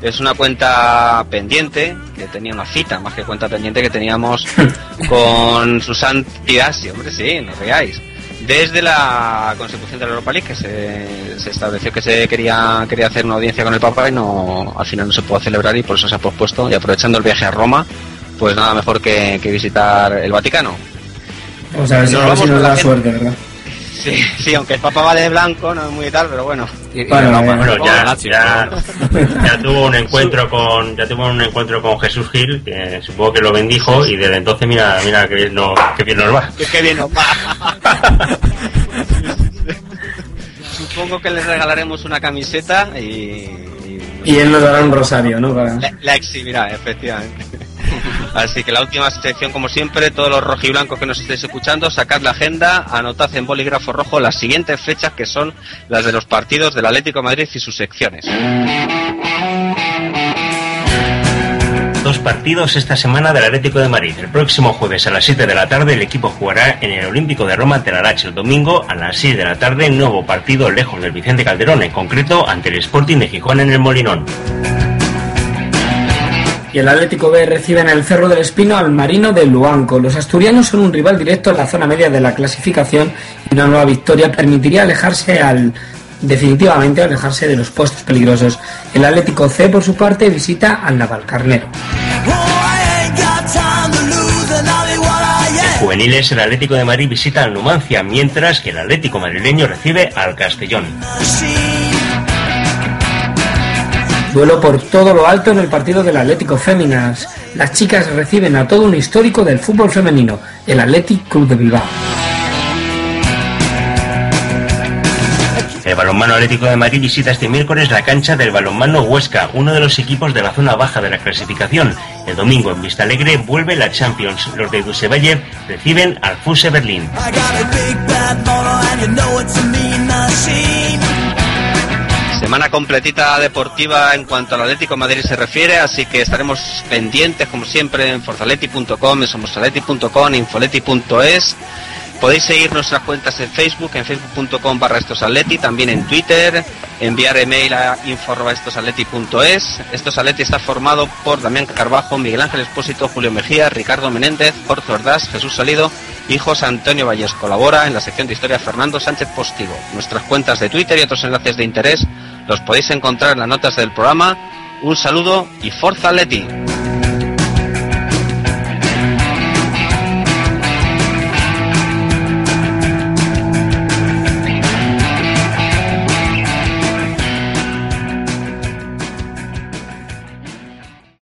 Es una cuenta pendiente, que tenía una cita, más que cuenta pendiente que teníamos [LAUGHS] con su santidad, sí, hombre, sí, no veáis. Desde la consecución de la Europa League, que se, se estableció que se quería, quería hacer una audiencia con el Papa y no, al final no se pudo celebrar y por eso se ha pospuesto. Y aprovechando el viaje a Roma, pues nada mejor que, que visitar el Vaticano. Vamos a ver si, Nos ver si vamos nos da suerte, ¿verdad? Sí, sí, aunque el Papa va de blanco, no es muy tal, pero bueno. Y- y Bueno, la- eh, Bueno, la ya, tuvo un encuentro con ya tuvo un encuentro con Jesús Gil, que supongo que lo bendijo y desde entonces mira mira que bien, no, que bien nos va. Bien nos va. [LAUGHS] Supongo que les regalaremos una camiseta y, y Y él nos dará un rosario, ¿no? Para- la, la exhibirá, efectivamente. Así que la última sección, como siempre, todos los rojiblancos que nos estéis escuchando, sacad la agenda, anotad en bolígrafo rojo las siguientes fechas que son las de los partidos del Atlético de Madrid y sus secciones. Dos partidos esta semana del Atlético de Madrid. El próximo jueves a las 7 de la tarde el equipo jugará en el Olímpico de Roma ante la. El domingo a las 6 de la tarde nuevo partido lejos del Vicente Calderón, en concreto ante el Sporting de Gijón en el Molinón. Y el Atlético B recibe en el Cerro del Espino al Marino de Luanco. Los asturianos son un rival directo en la zona media de la clasificación y una nueva victoria permitiría alejarse al definitivamente alejarse de los puestos peligrosos. El Atlético C por su parte visita al Navalcarnero. En juveniles el Atlético de Madrid visita al Numancia, mientras que el Atlético madrileño recibe al Castellón. Duelo por todo lo alto en el partido del Atlético Féminas. Las chicas reciben a todo un histórico del fútbol femenino, el Athletic Club de Bilbao. El balonmano Atlético de Madrid visita este miércoles la cancha del balonmano Huesca, uno de los equipos de la zona baja de la clasificación. El domingo en Vista Alegre vuelve la Champions. Los de Dusevalle reciben al Fuse Berlín. Semana completita deportiva en cuanto al Atlético Madrid se refiere, así que estaremos pendientes como siempre en forzaleti.com, en somosaleti.com, infoleti.es. Podéis seguir nuestras cuentas en Facebook, en facebook.com barra estosatleti, también en Twitter, enviar email a info@estosatleti.es. Estos Atleti está formado por Damián Carbajo, Miguel Ángel Espósito, Julio Mejía, Ricardo Menéndez, Jorge Ordaz, Jesús Salido y José Antonio Valles. Colabora en la sección de historia Fernando Sánchez Postigo. Nuestras cuentas de Twitter y otros enlaces de interés los podéis encontrar en las notas del programa. Un saludo y Forza Atleti.